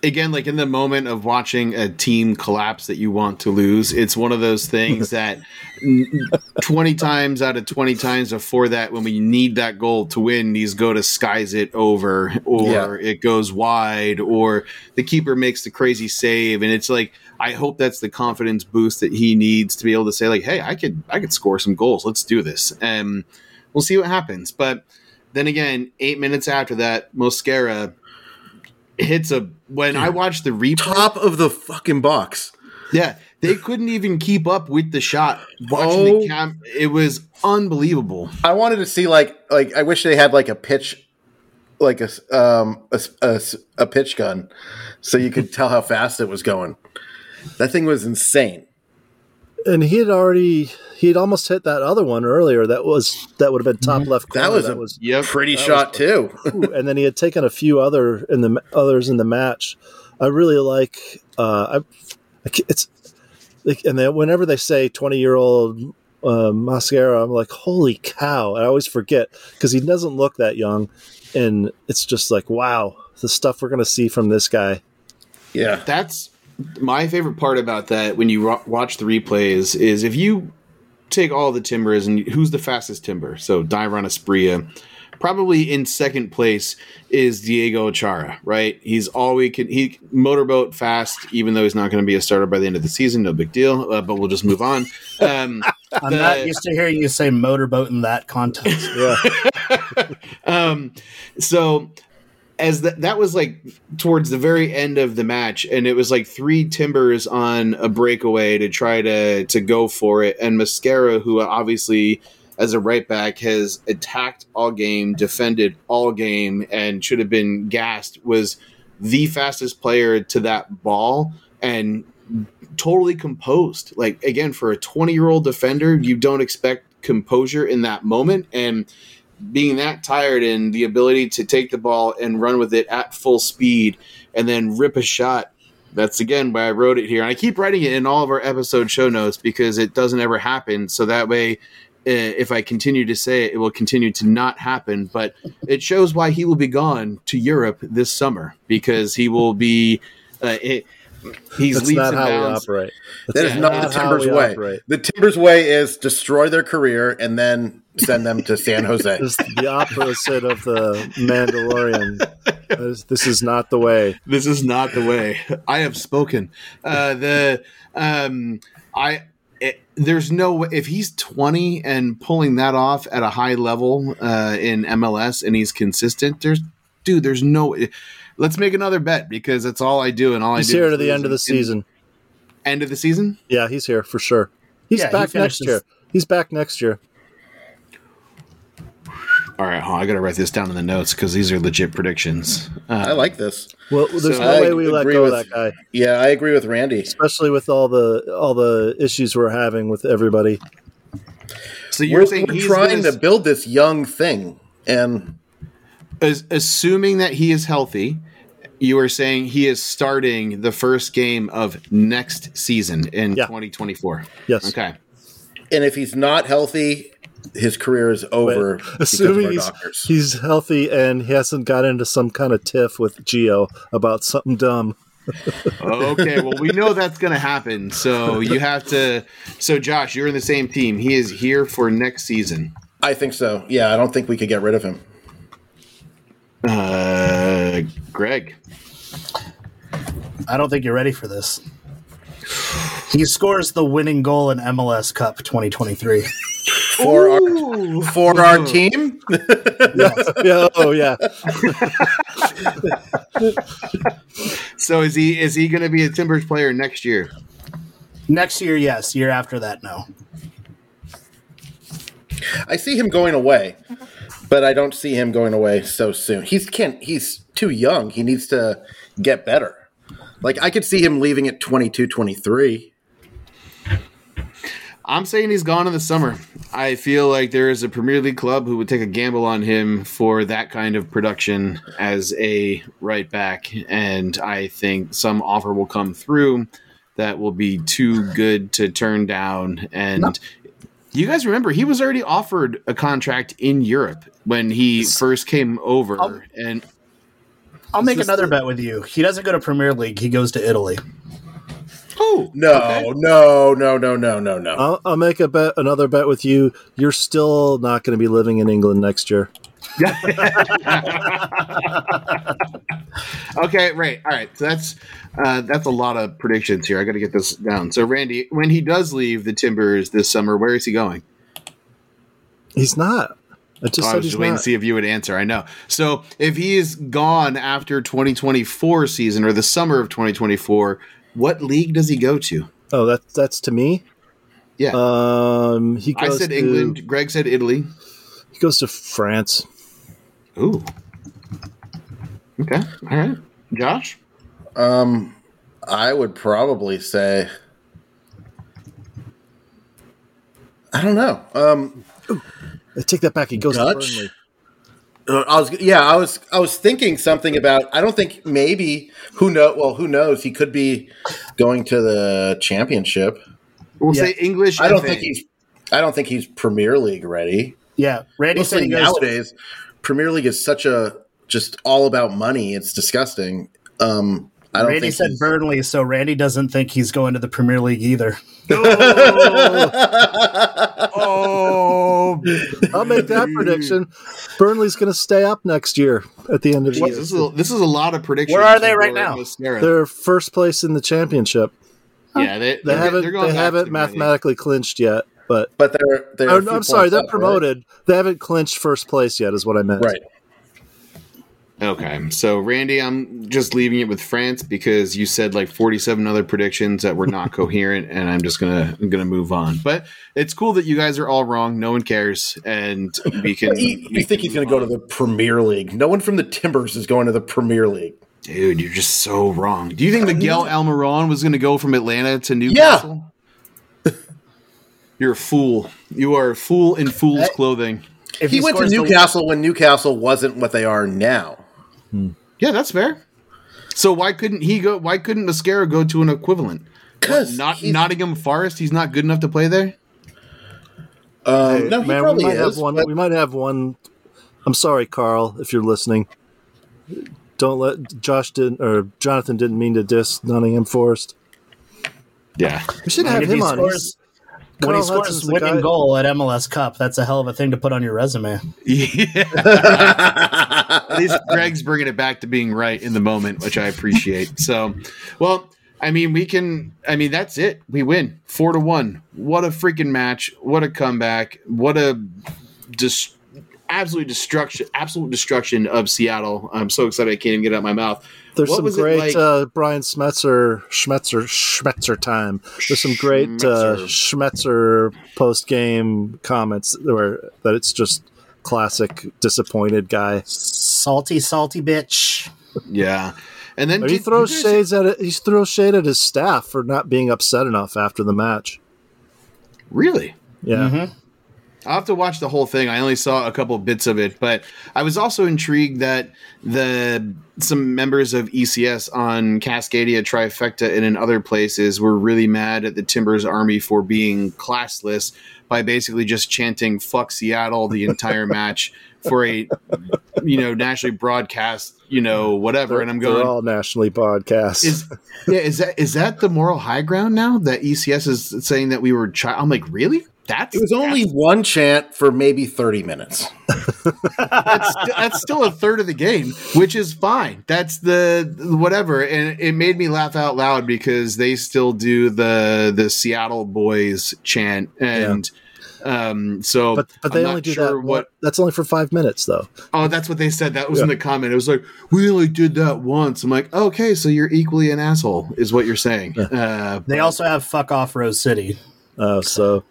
again like in the moment of watching a team collapse that you want to lose. It's one of those things that twenty times out of twenty times before that, when we need that goal to win, Niezgoda skies it over, or Yeah. it goes wide, or the keeper makes the crazy save, and it's like. I hope that's the confidence boost that he needs to be able to say, like, "Hey, I could, I could score some goals. Let's do this." And we'll see what happens. But then again, eight minutes after that, Mosquera hits a. When I watched the replay, Top of the fucking box. yeah, they couldn't even keep up with the shot. Watching Oh. the cam, it was unbelievable. I wanted to see like like I wish they had like a pitch like a um a, a a pitch gun so you could tell how fast it was going. That thing was insane. And he had already he had almost hit that other one earlier. That was that would have been top left corner. That was a Yep. pretty that shot too. Ooh, and then he had taken a few other in the others in the match. I really like. Uh, I, I it's like, and then whenever they say twenty year old uh, Mosquera, I'm like, holy cow! I always forget because he doesn't look that young, and it's just like, wow, the stuff we're gonna see from this guy. Yeah. That's my favorite part about that when you ro- watch the replays is if you take all the timbers and who's the fastest timber? So Dairon Asprilla. Probably in second place is Diego Chara, right? He's all we can. He motorboat fast, even though he's not going to be a starter by the end of the season. No big deal. Uh, but we'll just move on. Um, I'm the- not used to hearing you say motorboat in that context. Yeah, um, so as that that was like towards the very end of the match, and it was like three timbers on a breakaway to try to to go for it, and Mosquera, who obviously as a right back has attacked all game, defended all game, and should have been gassed, was the fastest player to that ball and totally composed. Like again, for a 20 year old defender, you don't expect composure in that moment. And being that tired and the ability to take the ball and run with it at full speed and then rip a shot. That's again why I wrote it here. And I keep writing it in all of our episode show notes because it doesn't ever happen. So that way, uh, if I continue to say it, it will continue to not happen. But it shows why he will be gone to Europe this summer because he will be. Uh, it, he's that's not and how we operate. That That's is not the Timbers way. operate. The Timbers way is destroy their career and then send them to San Jose. This is the opposite of the Mandalorian. This, this is not the way. this is not the way i have spoken uh the um i it, there's no if he's 20 and pulling that off at a high level uh in mls and he's consistent there's dude there's no let's make another bet because that's all i do and all He's i do here is to the end of the season. end of the season Yeah, he's here for sure. He's Yeah, he back next year. He's back next year. all right hold on, i gotta write this down in the notes because these are legit predictions uh, I like this. Well, there's So no I way we let agree go of with- that guy, Yeah, I agree with Randy. especially with all the all the issues we're having with everybody. so you're We're, saying we're he's trying gonna- to build this young thing, and as, assuming that he is healthy, you are saying he is starting the first game of next season in Yeah. 2024. Yes. Okay. and if he's not healthy, his career is over. because Assuming he's he's healthy and he hasn't got into some kind of tiff with Geo about something dumb. Okay. Well, we know that's going to happen. So you have to. So, Josh, you're in the same team. He is here for next season. I think so. Yeah, I don't think we could get rid of him. Uh, Greg. I don't think you're ready for this. He scores the winning goal in MLS Cup 2023. For our for our team, yeah. Oh yeah. So is he is he going to be a Timbers player next year? Next year, yes. Year after that, no. I see him going away, but I don't see him going away so soon. He's can't. He's too young. He needs to get better. Like I could see him leaving at 22, 23. I'm saying he's gone in the summer. I feel like there is a Premier League club who would take a gamble on him for that kind of production as a right back, and I think some offer will come through that will be too good to turn down. And you guys remember he was already offered a contract in Europe when he first came over, and I'll make another the- bet with you. He doesn't go to Premier League. He goes to Italy. oh No, no, no, no, no, no, no. I'll, I'll make a bet, another bet with you. You're still not going to be living in England next year. Okay, right. All right. So that's uh, that's a lot of predictions here. I got to get this down. So, Randy, when he does leave the Timbers this summer, where is he going? He's not. I just Oh, I was just waiting not. to see if you would answer. I know. So, if he is gone after 2024 season or the summer of 2024, what league does he go to? Oh, that's that's to me. Yeah, Um, he I said to, England. Greg said Italy. He goes to France. Ooh. Okay. All right. Josh. Um, I would probably say. I don't know. Um, I take that back. He goes Dutch? to Burnley. Uh, I was yeah, I was I was thinking something about I don't think maybe who know well who knows he could be going to the championship. We'll Yeah. say English. I don't FA. think he's I don't think he's Premier League ready. Yeah, Randy said Mostly he goes. nowadays, Premier League is such a just all about money. It's disgusting. Um, I don't Randy think said Burnley, so Randy doesn't think he's going to the Premier League either. Oh, I'll make that prediction. Burnley's going to stay up next year at the end of the Jeez, year. this is a, this is a lot of predictions. Where are they right now? Mosquera. They're first place in the championship. yeah, they, They they're- haven't they're going they haven't to the mathematically clinched yet, but but they're they're. oh, no, I'm sorry, points they're up, right? promoted. They haven't clinched first place yet, is what I meant. Right. Okay, so Randy, I'm just leaving it with France because you said like 47 other predictions that were not coherent, and I'm just gonna I'm gonna move on. But it's cool that you guys are all wrong. No one cares, and we can. You, you think he's going to go to the Premier League? No one from the Timbers is going to the Premier League. Dude, you're just so wrong. Do you think Miguel Almiron was going to go from Atlanta to Newcastle? You're a fool. You are a fool in fool's clothing. If He went to scores the- Newcastle when Newcastle wasn't what they are now. Yeah, that's fair. So why couldn't he go? Why couldn't Mosquera go to an equivalent? Because Not Nottingham Forest. He's not good enough to play there. um, no, he Man, we might is. have one. but- We might have one. I'm sorry, Carl, if you're listening. Don't let Josh didn't or Jonathan didn't mean to diss Nottingham Forest. Yeah. We should have if he him on. scores- when he scores Hudson's the winning goal at MLS Cup, that's a hell of a thing to put on your resume. Yeah. At least Greg's bringing it back to being right in the moment, which I appreciate. So, well, I mean, we can. I mean, that's it. We win four to one. What a freaking match! What a comeback! What a just absolute destruction! Absolute destruction of Seattle. I'm so excited I can't even get it out my mouth. There's What some great like- uh, Brian Schmetzer Schmetzer, Schmetzer time. There's some great uh, Schmetzer post game comments where that it's just classic disappointed guy. Salty, salty bitch. Yeah, and then But he throws guys- shades at it. He throws shade at his staff for not being upset enough after the match. Really. Yeah, mm-hmm. I'll have to watch the whole thing. I only saw a couple bits of it, but I was also intrigued that the some members of ECS on Cascadia Trifecta and in other places were really mad at the Timbers Army for being classless by basically just chanting "fuck Seattle" the entire match for a you know nationally broadcast you know whatever. And I'm They're going, all nationally broadcast. is yeah, is that is that the moral high ground now that ECS is saying that we were? Chi- I'm like, really? That's It was only one chant for maybe 30 minutes. that's, that's still a third of the game, which is fine. That's the whatever, and it made me laugh out loud because they still do the the Seattle boys chant, and um, so but but they I'm only not do sure that. What? That's only for five minutes though. Oh, that's what they said. That was in the comment. It was like we only did that once. I'm like, okay, so you're equally an asshole, is what you're saying. Uh, They also have fuck off Rose City. Uh, so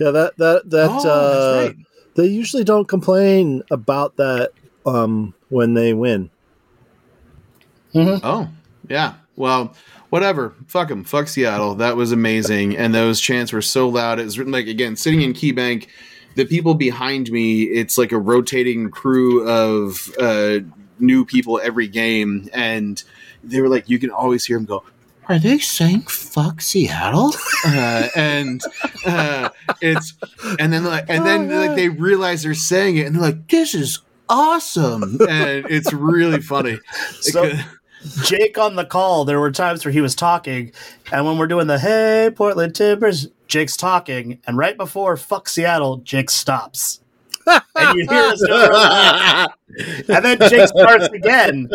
yeah, that that that Oh, that's uh, right. they usually don't complain about that um, when they win. Oh, yeah. Well, whatever. Fuck them. Fuck Seattle. That was amazing. And those chants were so loud. It was written like, again, sitting in KeyBank, the people behind me, it's like a rotating crew of uh, new people every game. And they were like, you can always hear them go, are they saying fuck Seattle? uh, and uh, it's and then like and then like they realize they're saying it and they're like, this is awesome, and it's really funny. So- Jake on the call, there were times where he was talking, and when we're doing the hey Portland Timbers, Jake's talking, and right before fuck Seattle, Jake stops. and you hear us and then Jake starts again,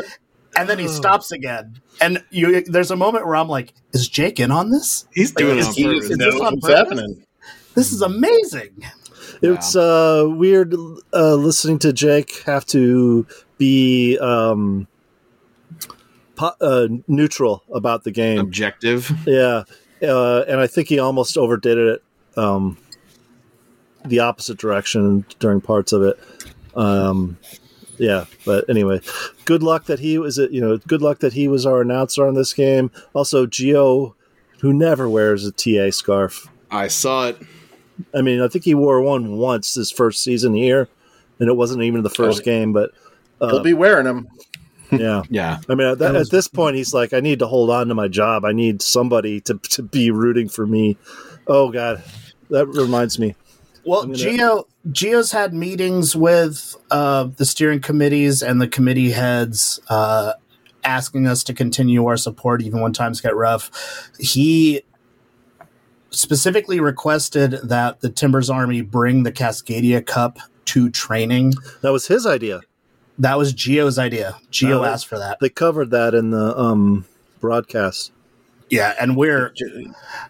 and then he stops again. And you there's a moment where I'm like, is Jake in on this? He's doing it Is on he- purpose. is this on what's purpose? happening. This is amazing. It's uh, weird uh, listening to Jake have to be um, po- uh, neutral about the game. Objective. Yeah, uh, and I think he almost overdid it um, the opposite direction during parts of it. Um, yeah, but anyway, good luck that he was. It you know, good luck that he was our announcer on this game. Also, geo who never wears a TA scarf. I saw it. I mean, I think he wore one once his first season here, and it wasn't even the first Oh. game. But uh, He'll be wearing them. Yeah. Yeah. I mean, at, that, at this point, he's like, I need to hold on to my job. I need somebody to, to be rooting for me. Oh, God. That reminds me. Well, gonna- Geo Geo's had meetings with uh, the steering committees and the committee heads, uh, asking us to continue our support even when times get rough. He specifically requested that the Timbers Army bring the Cascadia Cup to training. That was his idea. That was Geo's idea. Geo Oh. asked for that. They covered that in the um, broadcast. Yeah, and we're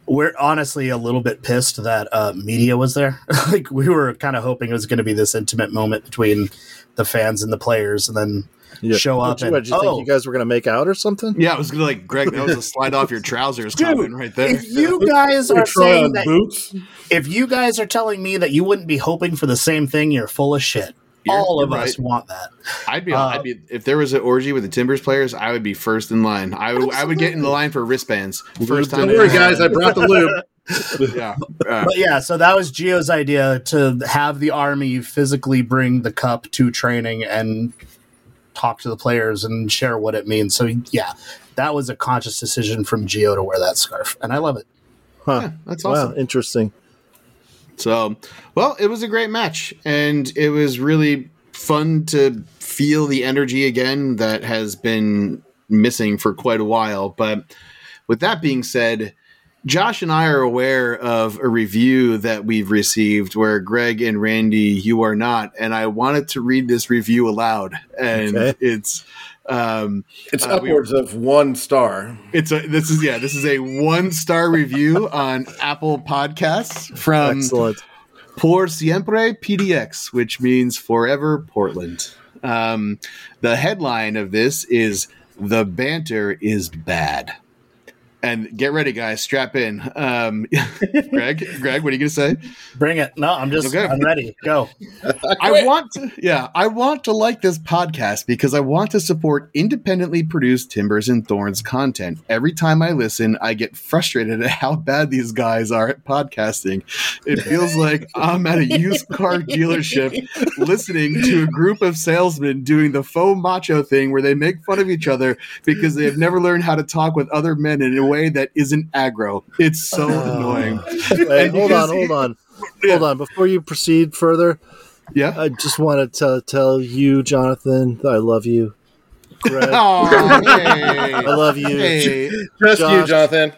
we're honestly a little bit pissed that uh, media was there. like we were kind of hoping it was going to be this intimate moment between the fans and the players, and then Yeah. show up you- and did you oh, think you guys were going to make out or something? Yeah, I was gonna like Greg. That was a slide off your trousers comment right there. if you guys are saying that, boots. if you guys are telling me that you wouldn't be hoping for the same thing, you're full of shit. You're- All of you're us want that. I'd be, Uh, I'd be if there was an orgy with the Timbers players, I would be first in line. I would, I would get in the line for wristbands. First time. Don't worry, guys. I brought the lube. Yeah. Uh, But yeah, so that was Geo's idea to have the army physically bring the cup to training and talk to the players and share what it means. So yeah, that was a conscious decision from Geo to wear that scarf, and I love it. Huh. that's Wow, awesome. interesting. So, well, it was a great match, and it was really fun to feel the energy again that has been missing for quite a while. But with that being said, Josh and I are aware of a review that we've received where Greg and Randy, you are not, and I wanted to read this review aloud, and Okay. it's. Um, It's Uh, we- upwards of one star. it's a this is yeah this is a one star review on Apple Podcasts from Excellent. Por Siempre PDX, which means forever Portland. Um, the headline of this is The Banter is Bad. And get ready, guys. Strap in. Um, Greg, Greg, what are you going to say? Bring it. No, I'm just Okay. I'm ready. Go. I want to, yeah, I want to like this podcast because I want to support independently produced Timbers and Thorns content. Every time I listen, I get frustrated at how bad these guys are at podcasting. It feels like I'm at a used car dealership listening to a group of salesmen doing the faux macho thing where they make fun of each other because they have never learned how to talk with other men in a way that isn't aggro. It's so oh. annoying. Wait, hold on, hold on. Yeah. Hold on. Before you proceed further, Yeah. I just want to tell you, Jonathan, that I love you. Greg, Oh, I love you. Hey. Just you, Josh. Jonathan.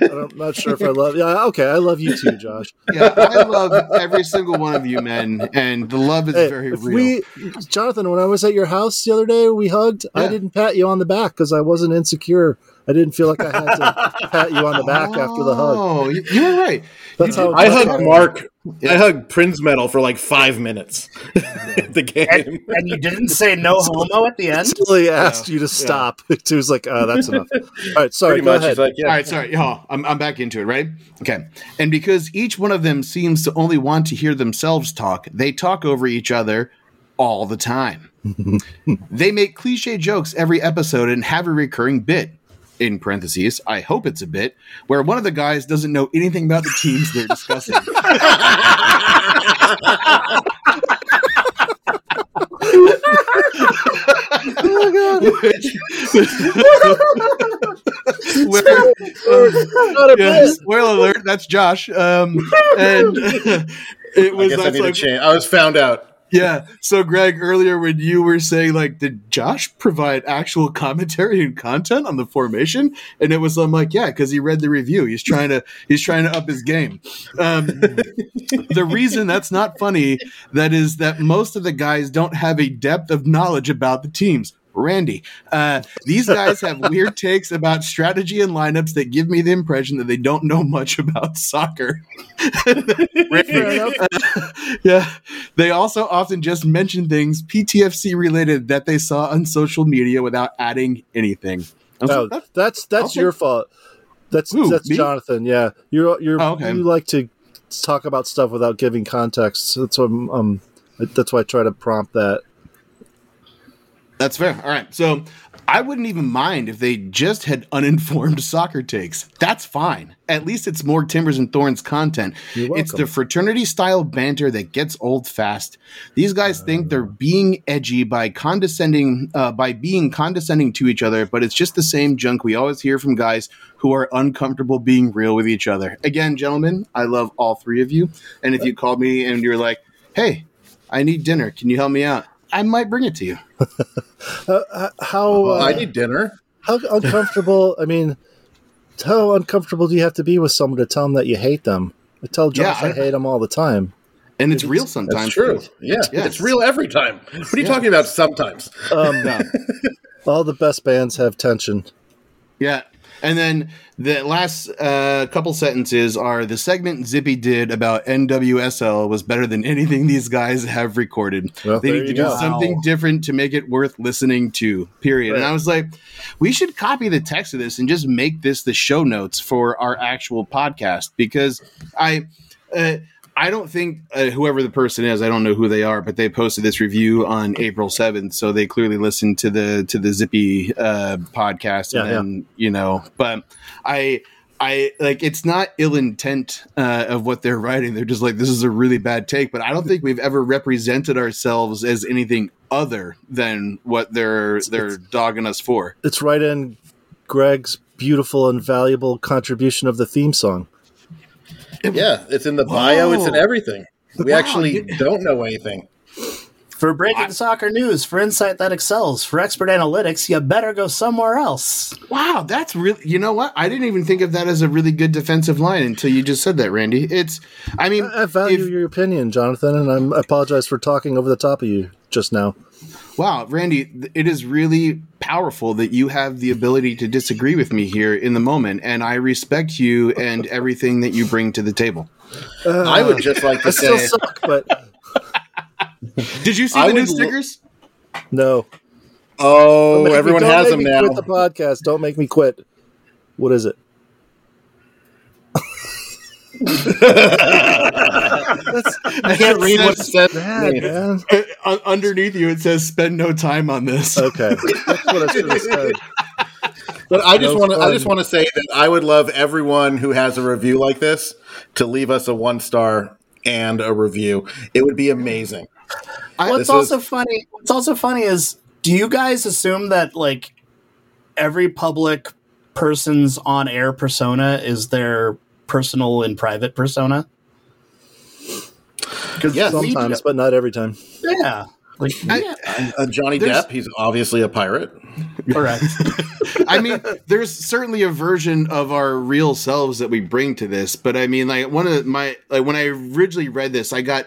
I'm not sure if I love. Yeah, okay, I love you too, Josh. Yeah, I love every single one of you men, and the love is Hey, very if real. we, Jonathan, when I was at your house the other day, we hugged. I didn't pat you on the back because I wasn't insecure. I didn't feel like I had to pat you on the back after the hug. Oh, you, you were right. That's how I hugged how- Mark. I hugged Prince Metal for like five minutes. the And, game. and you didn't say no homo at the end. Until he asked you to stop. He was like, oh, that's enough. All right, sorry, Pretty go much. ahead. Like, yeah. All right, sorry. Oh, I'm, I'm back into it, right? Okay. And because each one of them seems to only want to hear themselves talk, they talk over each other all the time. they make cliche jokes every episode and have a recurring bit. In parentheses, I hope it's a bit where one of the guys doesn't know anything about the teams they're discussing. Which, where, yeah, spoiler alert, that's Josh. Um, and it was I guess I need like, to change. I was found out. Yeah. So, Greg, earlier when you were saying like, did Josh provide actual commentary and content on the formation? And it was I'm like, yeah, because he read the review. He's trying to he's trying to up his game. Um, the reason that's not funny that is that most of the guys don't have a depth of knowledge about the teams. Randy, uh, these guys have weird takes about strategy and lineups that give me the impression that they don't know much about soccer. Randy, yeah. They also often just mention things PTFC related that they saw on social media without adding anything. I was No, like, "That's- that's that's Okay. your fault. That's Who, that's me? Jonathan. Yeah, you're you're Oh, okay. you like to talk about stuff without giving context. That's what I'm, um that's why I try to prompt that. That's fair. All right. So I wouldn't even mind if they just had uninformed soccer takes. That's fine. At least it's more Timbers and Thorns content. It's the fraternity style banter that gets old fast. These guys think they're being edgy by condescending, uh, by being condescending to each other, but it's just the same junk we always hear from guys who are uncomfortable being real with each other. Again, gentlemen, I love all three of you. And if you called me and you're like, "Hey, I need dinner. Can you help me out?" I might bring it to you. How uh, I need dinner. how uncomfortable? I mean, how uncomfortable do you have to be with someone to tell them that you hate them? I tell Josh Yeah, I, I- hate them all the time. And it's real sometimes. That's true. Yeah, Yes. it's real every time. What are you talking about? Sometimes. Um, No. all the best bands have tension. Yeah. And then the last uh, couple sentences are the segment Zippy did about NWSL was better than anything these guys have recorded. Well, they need to do go. something different to make it worth listening to, period. And I was like, we should copy the text of this and just make this the show notes for our actual podcast because I. Uh, I don't think uh, whoever the person is, I don't know who they are, but they posted this review on April seventh, so they clearly listened to the to the Zippy uh, podcast, and Yeah, you know. But I, I like it's not ill intent uh, of what they're writing. They're just like this is a really bad take, but I don't think we've ever represented ourselves as anything other than what they're they're dogging us for. It's right in Greg's beautiful and valuable contribution of the theme song. Yeah, it's in the bio. It's in everything. We Wow, actually you- don't know anything. For breaking soccer news, for insight that excels, for expert analytics, you better go somewhere else. Wow, that's really. You know what? I didn't even think of that as a really good defensive line until you just said that, Randy. It's. I mean, I value if- your opinion, Jonathan, and I'm, I apologize for talking over the top of you just now. Wow, Randy, it is really powerful that you have the ability to disagree with me here in the moment, and I respect you and everything that you bring to the table. I would just like I to still say, suck, but Did you see I the new would lo- stickers? no. oh, Don't me- everyone has them now. Quit the podcast. Don't make me quit. What is it? I can't read what it says. Bad, man. Uh, underneath you, it says "Spend no time on this." Okay, that's what I should have said. But I just No want to. I just want to say that I would love everyone who has a review like this to leave us a one star and a review. It would be amazing. What's This also is- funny? What's also funny is, do you guys assume that like every public person's on-air persona is their personal and private persona? Because Yes. Sometimes, but not every time. yeah, like I- Uh, Johnny Depp. He's obviously a pirate. correct. I mean, there's certainly a version of our real selves that we bring to this, but I mean, like one of my like when I originally read this, I got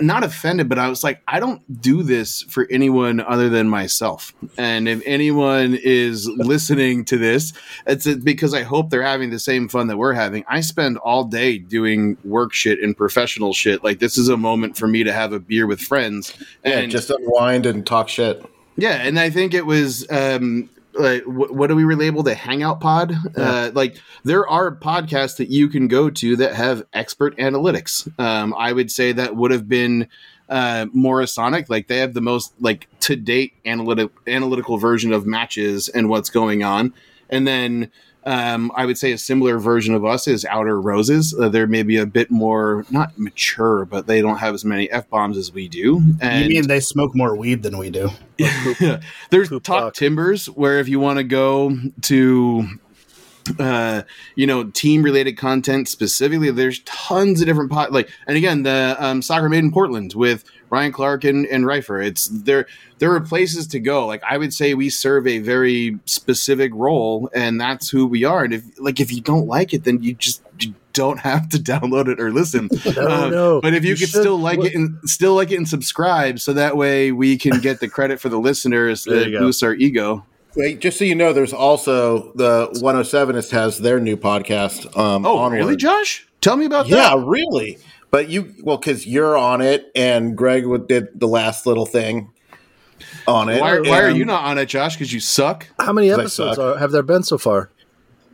not offended, but I was like, I don't do this for anyone other than myself. And if anyone is listening to this, it's because I hope they're having the same fun that we're having. I spend all day doing work shit and professional shit. Like this is a moment for me to have a beer with friends And and just unwind and talk shit. yeah, and I think it was um like wh- what do we relabel the Hangout Pod? Uh, like there are podcasts that you can go to that have expert analytics. Um, I would say that would have been uh, Morisonic. Like they have the most like to date analytic analytical version of matches and what's going on, and then. Um, I would say a similar version of us is Outer Roses. Uh, they're maybe a bit more not mature, but they don't have as many f bombs as we do. And you mean they smoke more weed than we do? There's Poop Talk Talk. Timbers, where if you want to go to, uh, you know, team related content specifically, there's tons of different pot. Like, and again, the um, Soccer Made in Portland with Ryan Clark and, and Reifer. It's there. There are places to go. Like, I would say we serve a very specific role, and that's who we are. And if like if you don't like it, then you just you don't have to download it or listen. Um, no. But if you, You could should- still like it and still like it and subscribe, so that way we can get the credit for the listeners There that boosts our ego. Wait, just so you know, there's also the 107ist has their new podcast. Um, Oh, Onward. really, Josh? Tell me about Yeah, that. Yeah, really. But you, well, because you're on it, and Greg did the last little thing on it. Why, why are you not on it, Josh? Because you suck. How many episodes are, have there been so far?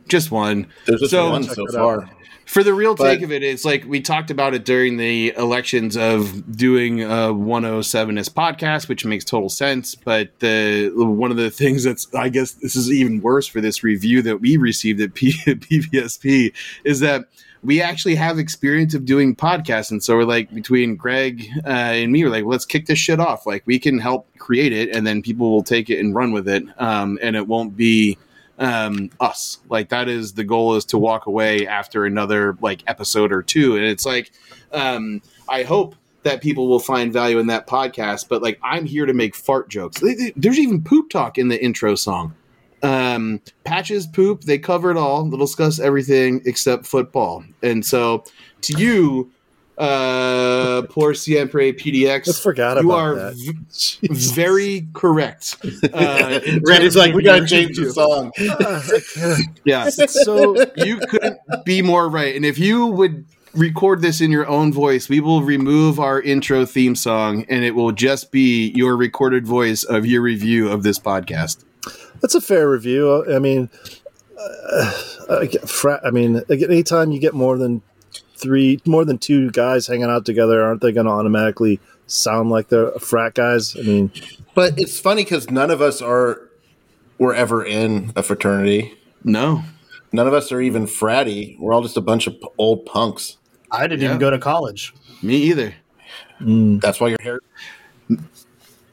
just one. There's just So- one so it far. For the real But- take of it, it's like we talked about it during the elections of doing a 107s podcast, which makes total sense. But the one of the things that's, I guess, this is even worse for this review that we received at P- PVSP is that we actually have experience of doing podcasts, and so we're like between Greg uh, and me, we're like, let's kick this shit off. Like we can help create it, and then people will take it and run with it, um, and it won't be um us. Like that is the goal is to walk away after another like episode or two. And it's like um i hope that people will find value in that podcast but like i'm here to make fart jokes. There's even poop talk in the intro song um patches poop they cover it all they'll discuss everything except football and so to you uh poor siempre pdx I forgot you about are that. v- very correct uh, in Randy's terms like, of we gotta your change the song. Yeah. so you couldn't be more right. And if you would record this in your own voice, we will remove our intro theme song and it will just be your recorded voice of your review of this podcast. That's a fair review. I mean, uh, I, get fra- I mean, again, anytime you get more than three, more than two guys hanging out together, aren't they going to automatically sound like they're frat guys? I mean, But it's funny because none of us are were ever in a fraternity. No. None of us are even fratty. We're all just a bunch of old punks. I didn't Yeah. even go to college. Me either. That's why your hair.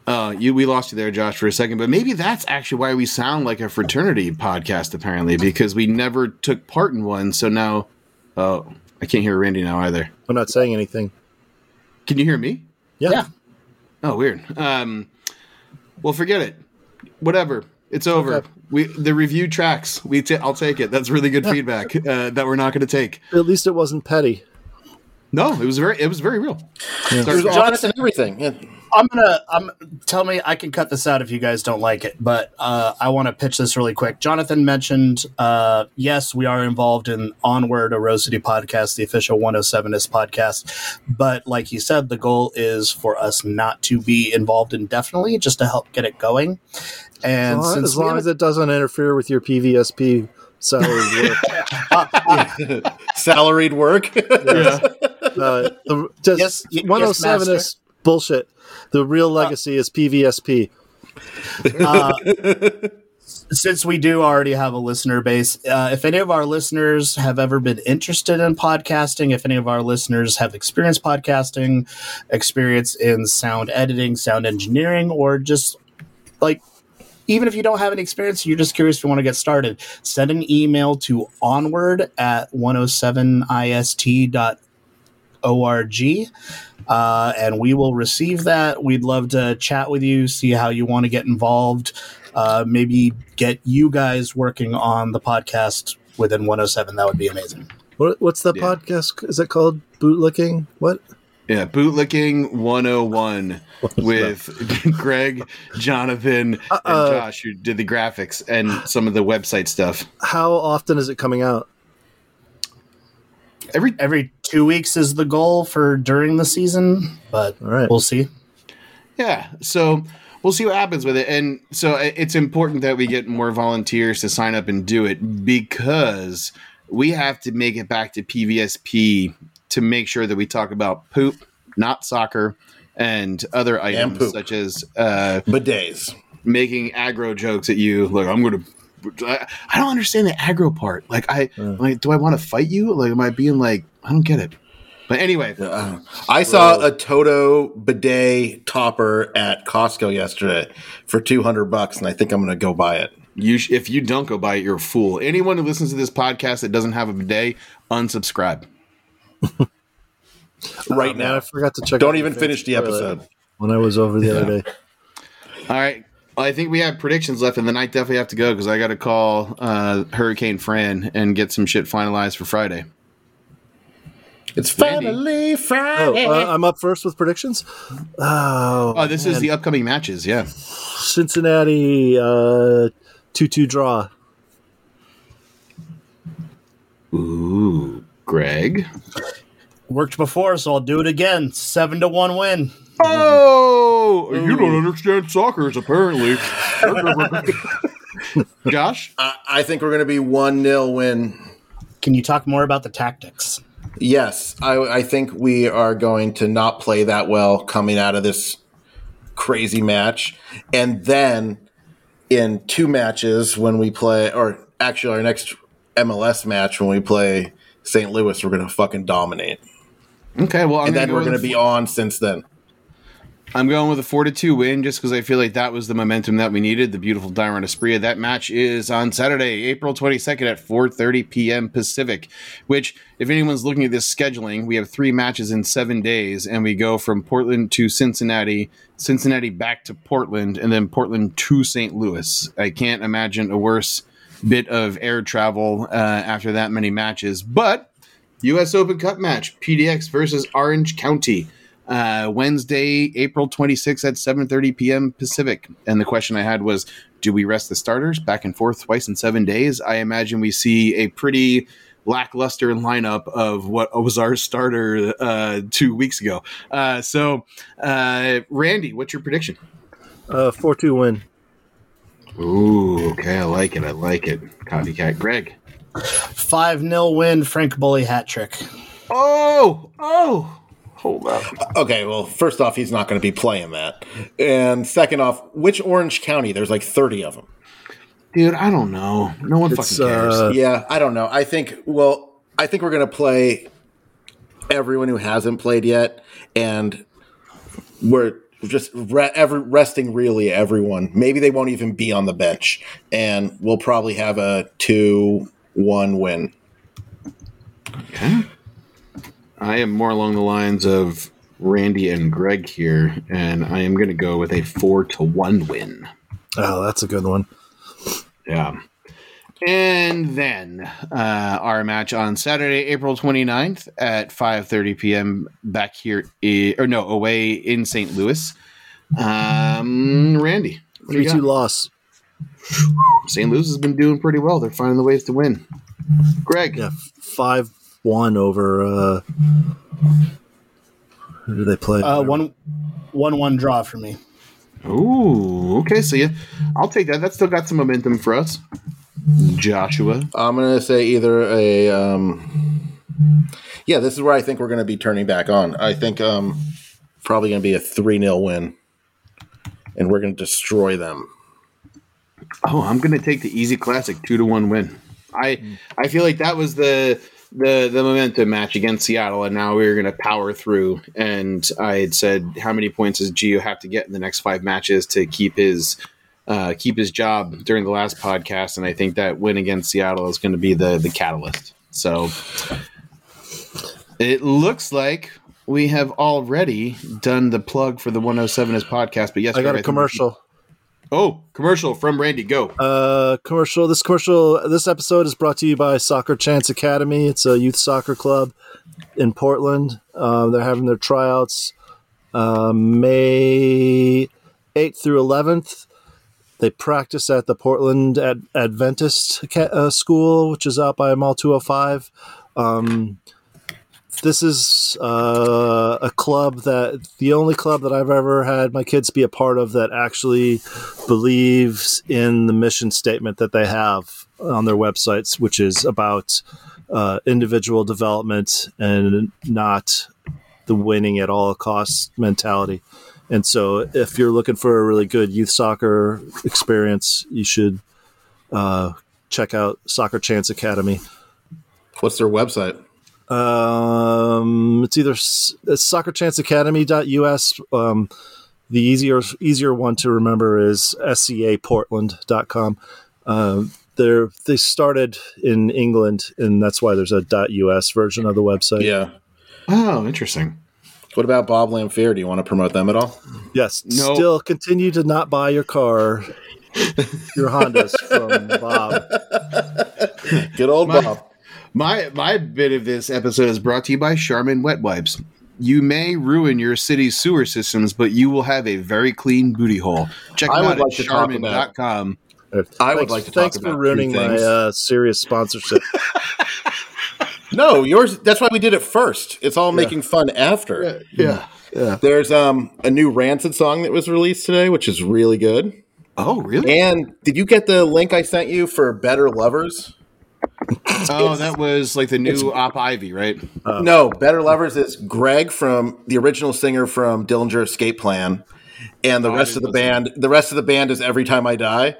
Uh, you we lost you there, Josh, for a second, but maybe that's actually why we sound like a fraternity podcast, apparently, because we never took part in one. So now, oh, I can't hear Randy now either. I'm not saying anything. Can you hear me? Yeah. Yeah. Oh, weird. Um, well, forget it. Whatever. It's over. Okay. We the review tracks. We i I'll take it. That's really good feedback uh, that we're not going to take. At least it wasn't petty. No, it was very it was very real. Sorry, There's Josh. honest everything. Yeah. I'm gonna. I'm tell me. I can cut this out if you guys don't like it, but uh, I want to pitch this really quick. Jonathan mentioned, uh, yes, we are involved in Onward, a Rose City podcast, the official 107ist podcast. But like he said, the goal is for us not to be involved indefinitely, just to help get it going. And As long, since as, long have- as it doesn't interfere with your PVSP salary work. Salaried work. Uh, the, just Yes, y- 107 master. is bullshit. The real legacy is PVSP. uh, since we do already have a listener base, uh, if any of our listeners have ever been interested in podcasting, if any of our listeners have experienced podcasting, experience in sound editing, sound engineering, or just like even if you don't have any experience, you're just curious if you want to get started, send an email to onward at 107ist.org uh, and we will receive that. We'd love to chat with you, see how you want to get involved, uh, maybe get you guys working on the podcast within 107. That would be amazing. What, what's the Yeah. podcast? Is it called Bootlicking? What? Yeah, bootlicking 101 with Greg, Jonathan, and. Josh who did the graphics and some of the website stuff. How often is it coming out? Every Every two weeks is the goal for during the season, but All right. we'll see. Yeah. So we'll see what happens with it. And so it's important that we get more volunteers to sign up and do it because we have to make it back to PVSP to make sure that we talk about poop, not soccer, and other items poop. such as uh, Bidets. making aggro jokes at you. Like, I'm going to. I I don't understand the aggro part. Like, I like, do I want to fight you? Like, am I being like, I don't get it. But anyway, Uh, I saw a Toto bidet topper at Costco yesterday for 200 bucks, and I think I'm going to go buy it. You sh- if you don't go buy it, you're a fool. Anyone who listens to this podcast that doesn't have a bidet, unsubscribe. Right now, I forgot to check. Don't out even finish the episode. when I was over the other day. All right. Well, I think we have predictions left, and then I definitely have to go because I got to call uh, Hurricane Fran and get some shit finalized for Friday. It's Randy. finally Oh, Friday. uh, I'm up first with predictions. Oh, Oh, this is the upcoming matches. Yeah. Cincinnati uh, two-two draw. Ooh, Greg. Worked before, so I'll do it again. Seven to one win. Oh, Oh, you don't understand soccer, apparently. Josh? I, I think we're going to be 1 0 win. Can you talk more about the tactics? Yes, I, I think we are going to not play that well coming out of this crazy match. And then in two matches, when we play, or actually our next MLS match, when we play St. Louis, we're going to fucking dominate. Okay, well, I'm and then go we're going to be on since then. I'm going with a four to two win just because I feel like that was the momentum that we needed. The beautiful Dairon Asprilla. That match is on Saturday, April 22nd at 4:30 p.m. Pacific. Which, if anyone's looking at this scheduling, we have three matches in seven days, and we go from Portland to Cincinnati, Cincinnati back to Portland, and then Portland to St. Louis. I can't imagine a worse bit of air travel uh, after that many matches. But U.S. Open Cup match: PDX versus Orange County uh, Wednesday, April 26th at 7:30 p.m. Pacific. And the question I had was, do we rest the starters back and forth twice in seven days? I imagine we see a pretty lackluster lineup of what was our starter uh, two weeks ago. Uh, so, uh, Randy, what's your prediction? Uh, four two win. Ooh, okay, I like it. I like it. Copycat, Greg. 5 0 win, Franck Boli hat trick. Oh, oh, hold up. Okay, well, first off, he's not going to be playing that. And second off, which Orange County? There's like 30 of them. Dude, I don't know. No one It's, fucking cares. uh, Yeah, I don't know. I think, well, I think we're going to play everyone who hasn't played yet. And we're just re- every, resting really everyone. Maybe they won't even be on the bench. And we'll probably have a 2 1 win. Okay. I am more along the lines of Randy and Greg here, and I am going to go with a four to one win. Oh, that's a good one. Yeah. And then uh, our match on Saturday, April 29th at 5.30 p.m. back here, i- or no, away in St. Louis. Um, Randy, what do Three you two got? loss. St. Louis has been doing pretty well. They're finding the ways to win. Greg, Yeah, five one over. uh Who do they play? Uh, one, one one draw for me. Ooh, okay. So yeah, I'll take that. That's still got some momentum for us. Joshua. I'm going to say either a. Um, yeah, this is where I think we're going to be turning back on. I think um, probably going to be a 3 0 win. And we're going to destroy them. Oh, I'm going to take the easy classic two to one win. I I feel like that was the the the momentum match against Seattle, and now we're going to power through. And I had said, how many points does Gio have to get in the next five matches to keep his uh, keep his job during the last podcast? And I think that win against Seattle is going to be the the catalyst. So it looks like we have already done the plug for the 107ist podcast. But yes, I got a think- commercial. Oh, commercial from Randy. Go. Uh, commercial. This commercial. This episode is brought to you by Soccer Chance Academy. It's a youth soccer club in Portland. Um, they're having their tryouts uh, May eighth through eleventh. They practice at the Portland Ad- Adventist uh, School, which is out by Mall 205. Um, this is uh, a club that the only club that I've ever had my kids be a part of that actually believes in the mission statement that they have on their websites, which is about uh, individual development and not the winning at all costs mentality. And so, if you're looking for a really good youth soccer experience, you should uh, check out Soccer Chance Academy. What's their website? Um, it's either s- it's soccerchanceacademy.us. Um, the easier easier one to remember is scaportland.com. Um, they're they started in England, and that's why there's a .us version of the website. Yeah. Oh, interesting. What about Bob Lanphere? Do you want to promote them at all? Yes. No. Still continue to not buy your car, your Hondas from Bob. Good old My- Bob. My my bit of this episode is brought to you by Charmin Wet Wipes. You may ruin your city's sewer systems, but you will have a very clean booty hole. Check I them would out like at to talk about- charmin.com. I would Thanks- like to talk Thanks about for ruining my uh, serious sponsorship. No, yours. That's why we did it first. It's all making fun after. Yeah. Yeah. There's um a new Rancid song that was released today, which is really good. Oh, really? And did you get the link I sent you for Better Lovers? Oh, that was like the new Op Ivy, right? Oh. no, Better Lovers is Greg from the original singer from Dillinger Escape Plan, and the Oh, rest of the didn't band. The rest of the band is Every Time I Die,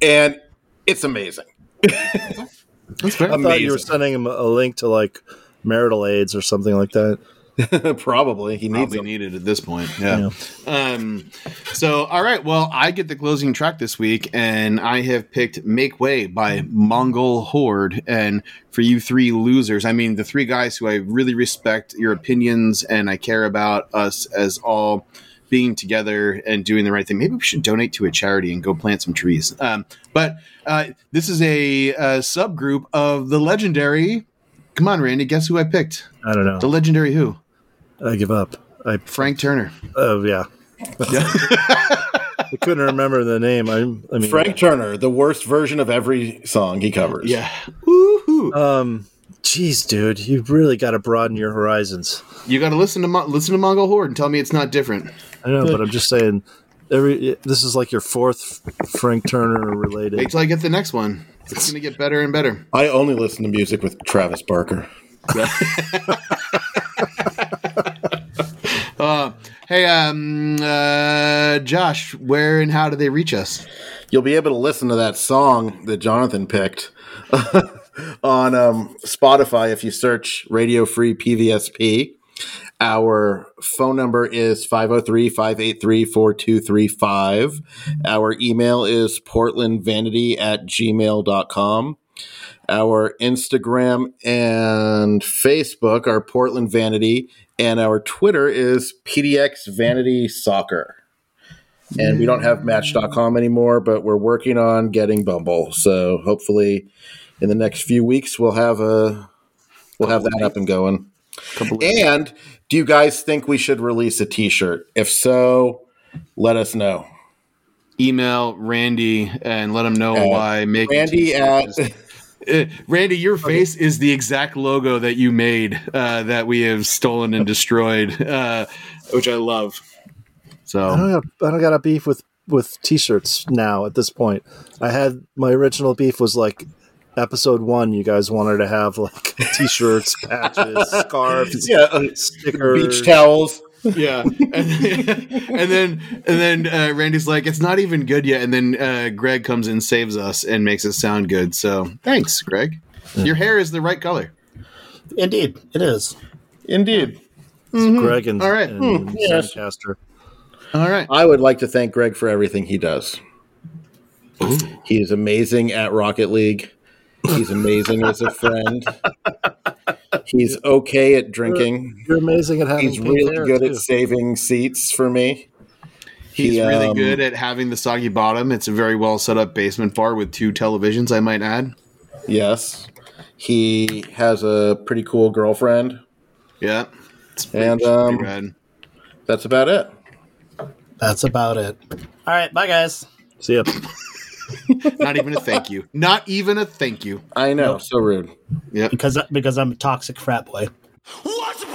and it's amazing. That's fair. I thought you were sending him a link to like marital aids or something like that. Probably he needs Probably them. needed at this point. Yeah. Um, so, all right. Well, I get the closing track this week, and I have picked "Make Way" by Mongol Horde. And for you three losers, I mean the three guys who I really respect your opinions, and I care about us as all being together and doing the right thing. Maybe we should donate to a charity and go plant some trees. Um, but uh, this is a, uh subgroup of the legendary. Come on, Randy. Guess who I picked? I don't know. The legendary who? I give up. I Frank Turner. uh, yeah. I couldn't remember the name. I, I mean, Frank Turner, the worst version of every song he covers. Yeah. Woohoo. Um, jeez, dude, you really got to broaden your horizons. You got to listen to Mo- listen to Mongol Horde and tell me it's not different. I know, but I'm just saying. Every this is like your fourth Frank Turner related. Wait till I get the next one. It's going to get better and better. I only listen to music with Travis Barker. Uh, hey, um, uh, Josh, where and how do they reach us? You'll be able to listen to that song that Jonathan picked on um, Spotify if you search Radio Free PVSP. Our phone number is 503 583 4235. Our email is portlandvanity at gmail.com. Our Instagram and Facebook are Portland Vanity, and our Twitter is PDX Vanity Soccer. And we don't have Match.com anymore, but we're working on getting Bumble. So hopefully, in the next few weeks, we'll have a we'll have that up and going. And do you guys think we should release a T-shirt? If so, let us know. Email Randy and let him know Uh, why. Make Randy at Uh, Randy, your face is the exact logo that you made uh, that we have stolen and destroyed, uh, which I love. I So don't, have, I don't got a beef with with t-shirts now at this point. I had my original beef was like episode one. You guys wanted to have like t-shirts, patches, scarves, yeah, uh, stickers, beach towels. Yeah, and, and then and then uh, Randy's like, "It's not even good yet," and then uh, Greg comes and saves us and makes it sound good. So thanks, Greg. Your hair is the right color. Indeed, it is. Indeed. Greg and, All right. and Yes. Zencastr. All right. I would like to thank Greg for everything he does. He is amazing at Rocket League. He's amazing as a friend. He's okay at drinking. You're amazing at having He's really hair, good too. at saving seats for me. He's He, really um, good at having the soggy bottom. It's a very well set up basement bar with two televisions, I might add. Yes. He has a pretty cool girlfriend. Yeah. It's pretty, And, um. That's about it. That's about it. All right, bye guys. See ya. Not even a thank you. Not even a thank you. I know. So rude. Yeah. Because because I'm a toxic frat boy. Once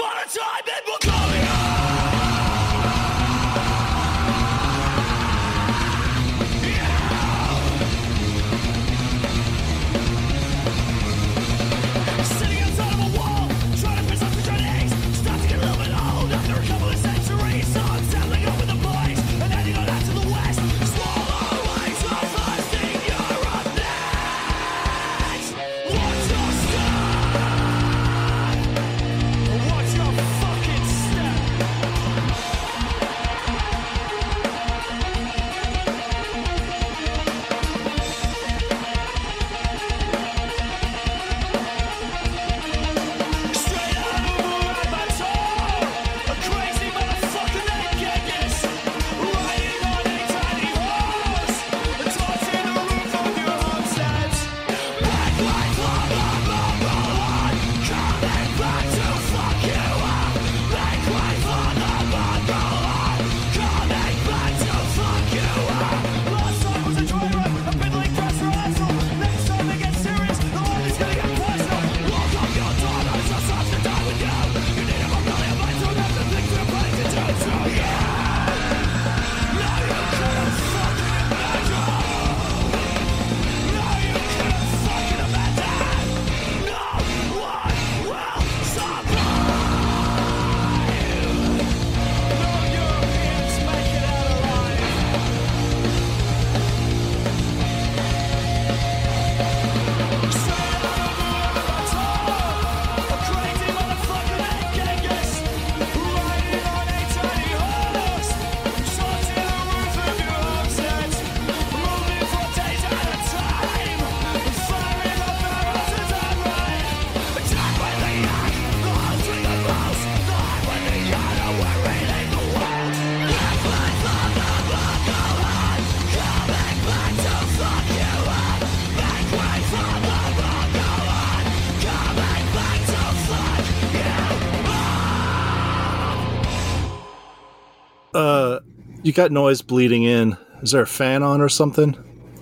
you got noise bleeding in. Is there a fan on or something?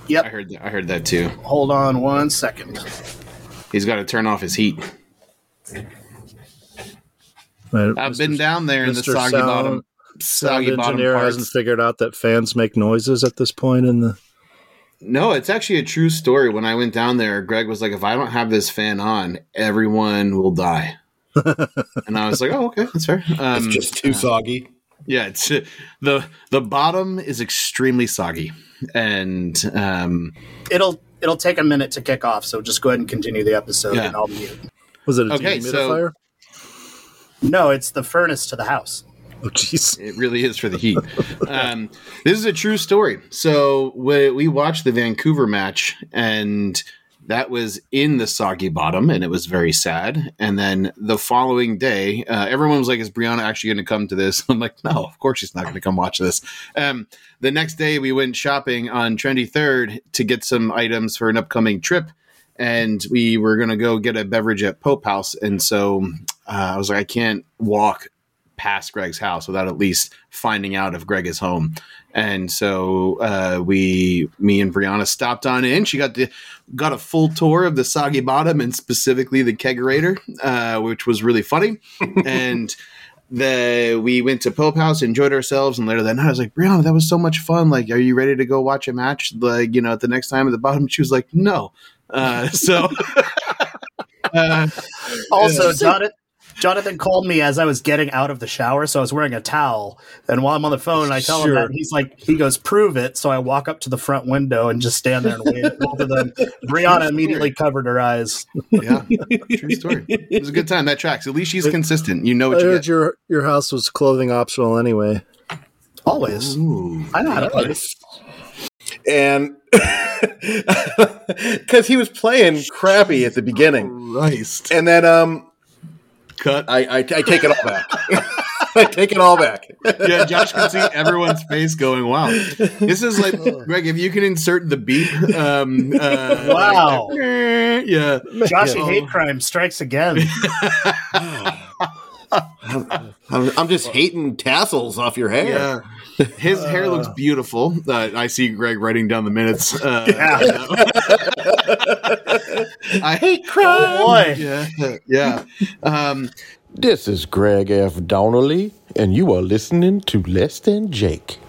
Yep. I heard that, I heard that too. Hold on one second. He's got to turn off his heat. Right, I've Mr. been down there in the Mr. soggy Sound- bottom, Sound bottom engineer hasn't figured out that fans make noises at this point in the. No, it's actually a true story. When I went down there, Greg was like, "If I don't have this fan on, everyone will die." and I was like, "Oh, okay, that's fair." Um, It's just too soggy. Yeah, it's the the bottom is extremely soggy, and um, It'll it'll take a minute to kick off, so just go ahead and continue the episode, Yeah. and I'll mute. Was it a Okay, so- No, it's the furnace to the house. oh, jeez. It really is for the heat. um, this is a true story. So we, we watched the Vancouver match, and that was in the soggy bottom, and it was very sad. And then the following day, uh, everyone was like, "Is Brianna actually going to come to this?" I'm like, "No, of course she's not going to come watch this." Um, the next day, we went shopping on Trendy Third to get some items for an upcoming trip. And we were going to go get a beverage at Pope House. And so uh, I was like, I can't walk past Greg's house without at least finding out if Greg is home. And so uh, we, me and Brianna stopped on in. She got the got a full tour of the soggy bottom and specifically the kegerator, uh, which was really funny. and the we went to Pope House, enjoyed ourselves, and later that night I was like, Brianna, that was so much fun. Like, are you ready to go watch a match? Like, you know, at the next time at the bottom, she was like, no. Uh, so. uh, Also, Jonathan, Jonathan called me as I was getting out of the shower, so I was wearing a towel. And while I'm on the phone, I tell him that he's like, he goes, "Prove it." So I walk up to the front window and just stand there and wait. Both of them. Brianna immediately covered her eyes. yeah, true story. It was a good time. That tracks. At least she's consistent. You know I what you heard get. your your house was clothing optional anyway. Always, I know how to play. And because he was playing crappy at the beginning, Christ. and then um, Cut. I, I, I take it all back. I take it all back. yeah, Josh can see everyone's face going, wow. This is like, Greg, if you can insert the beep. Um, uh, Wow. like, eh, yeah. Joshy hate crime strikes again. I'm, I'm just hating tassels off your hair. Yeah. His hair looks beautiful. Uh, I see Greg writing down the minutes. Uh, I hate crime. Oh, boy. Yeah. Yeah. Um, This is Greg F. Donnelly, and you are listening to Less Than Jake.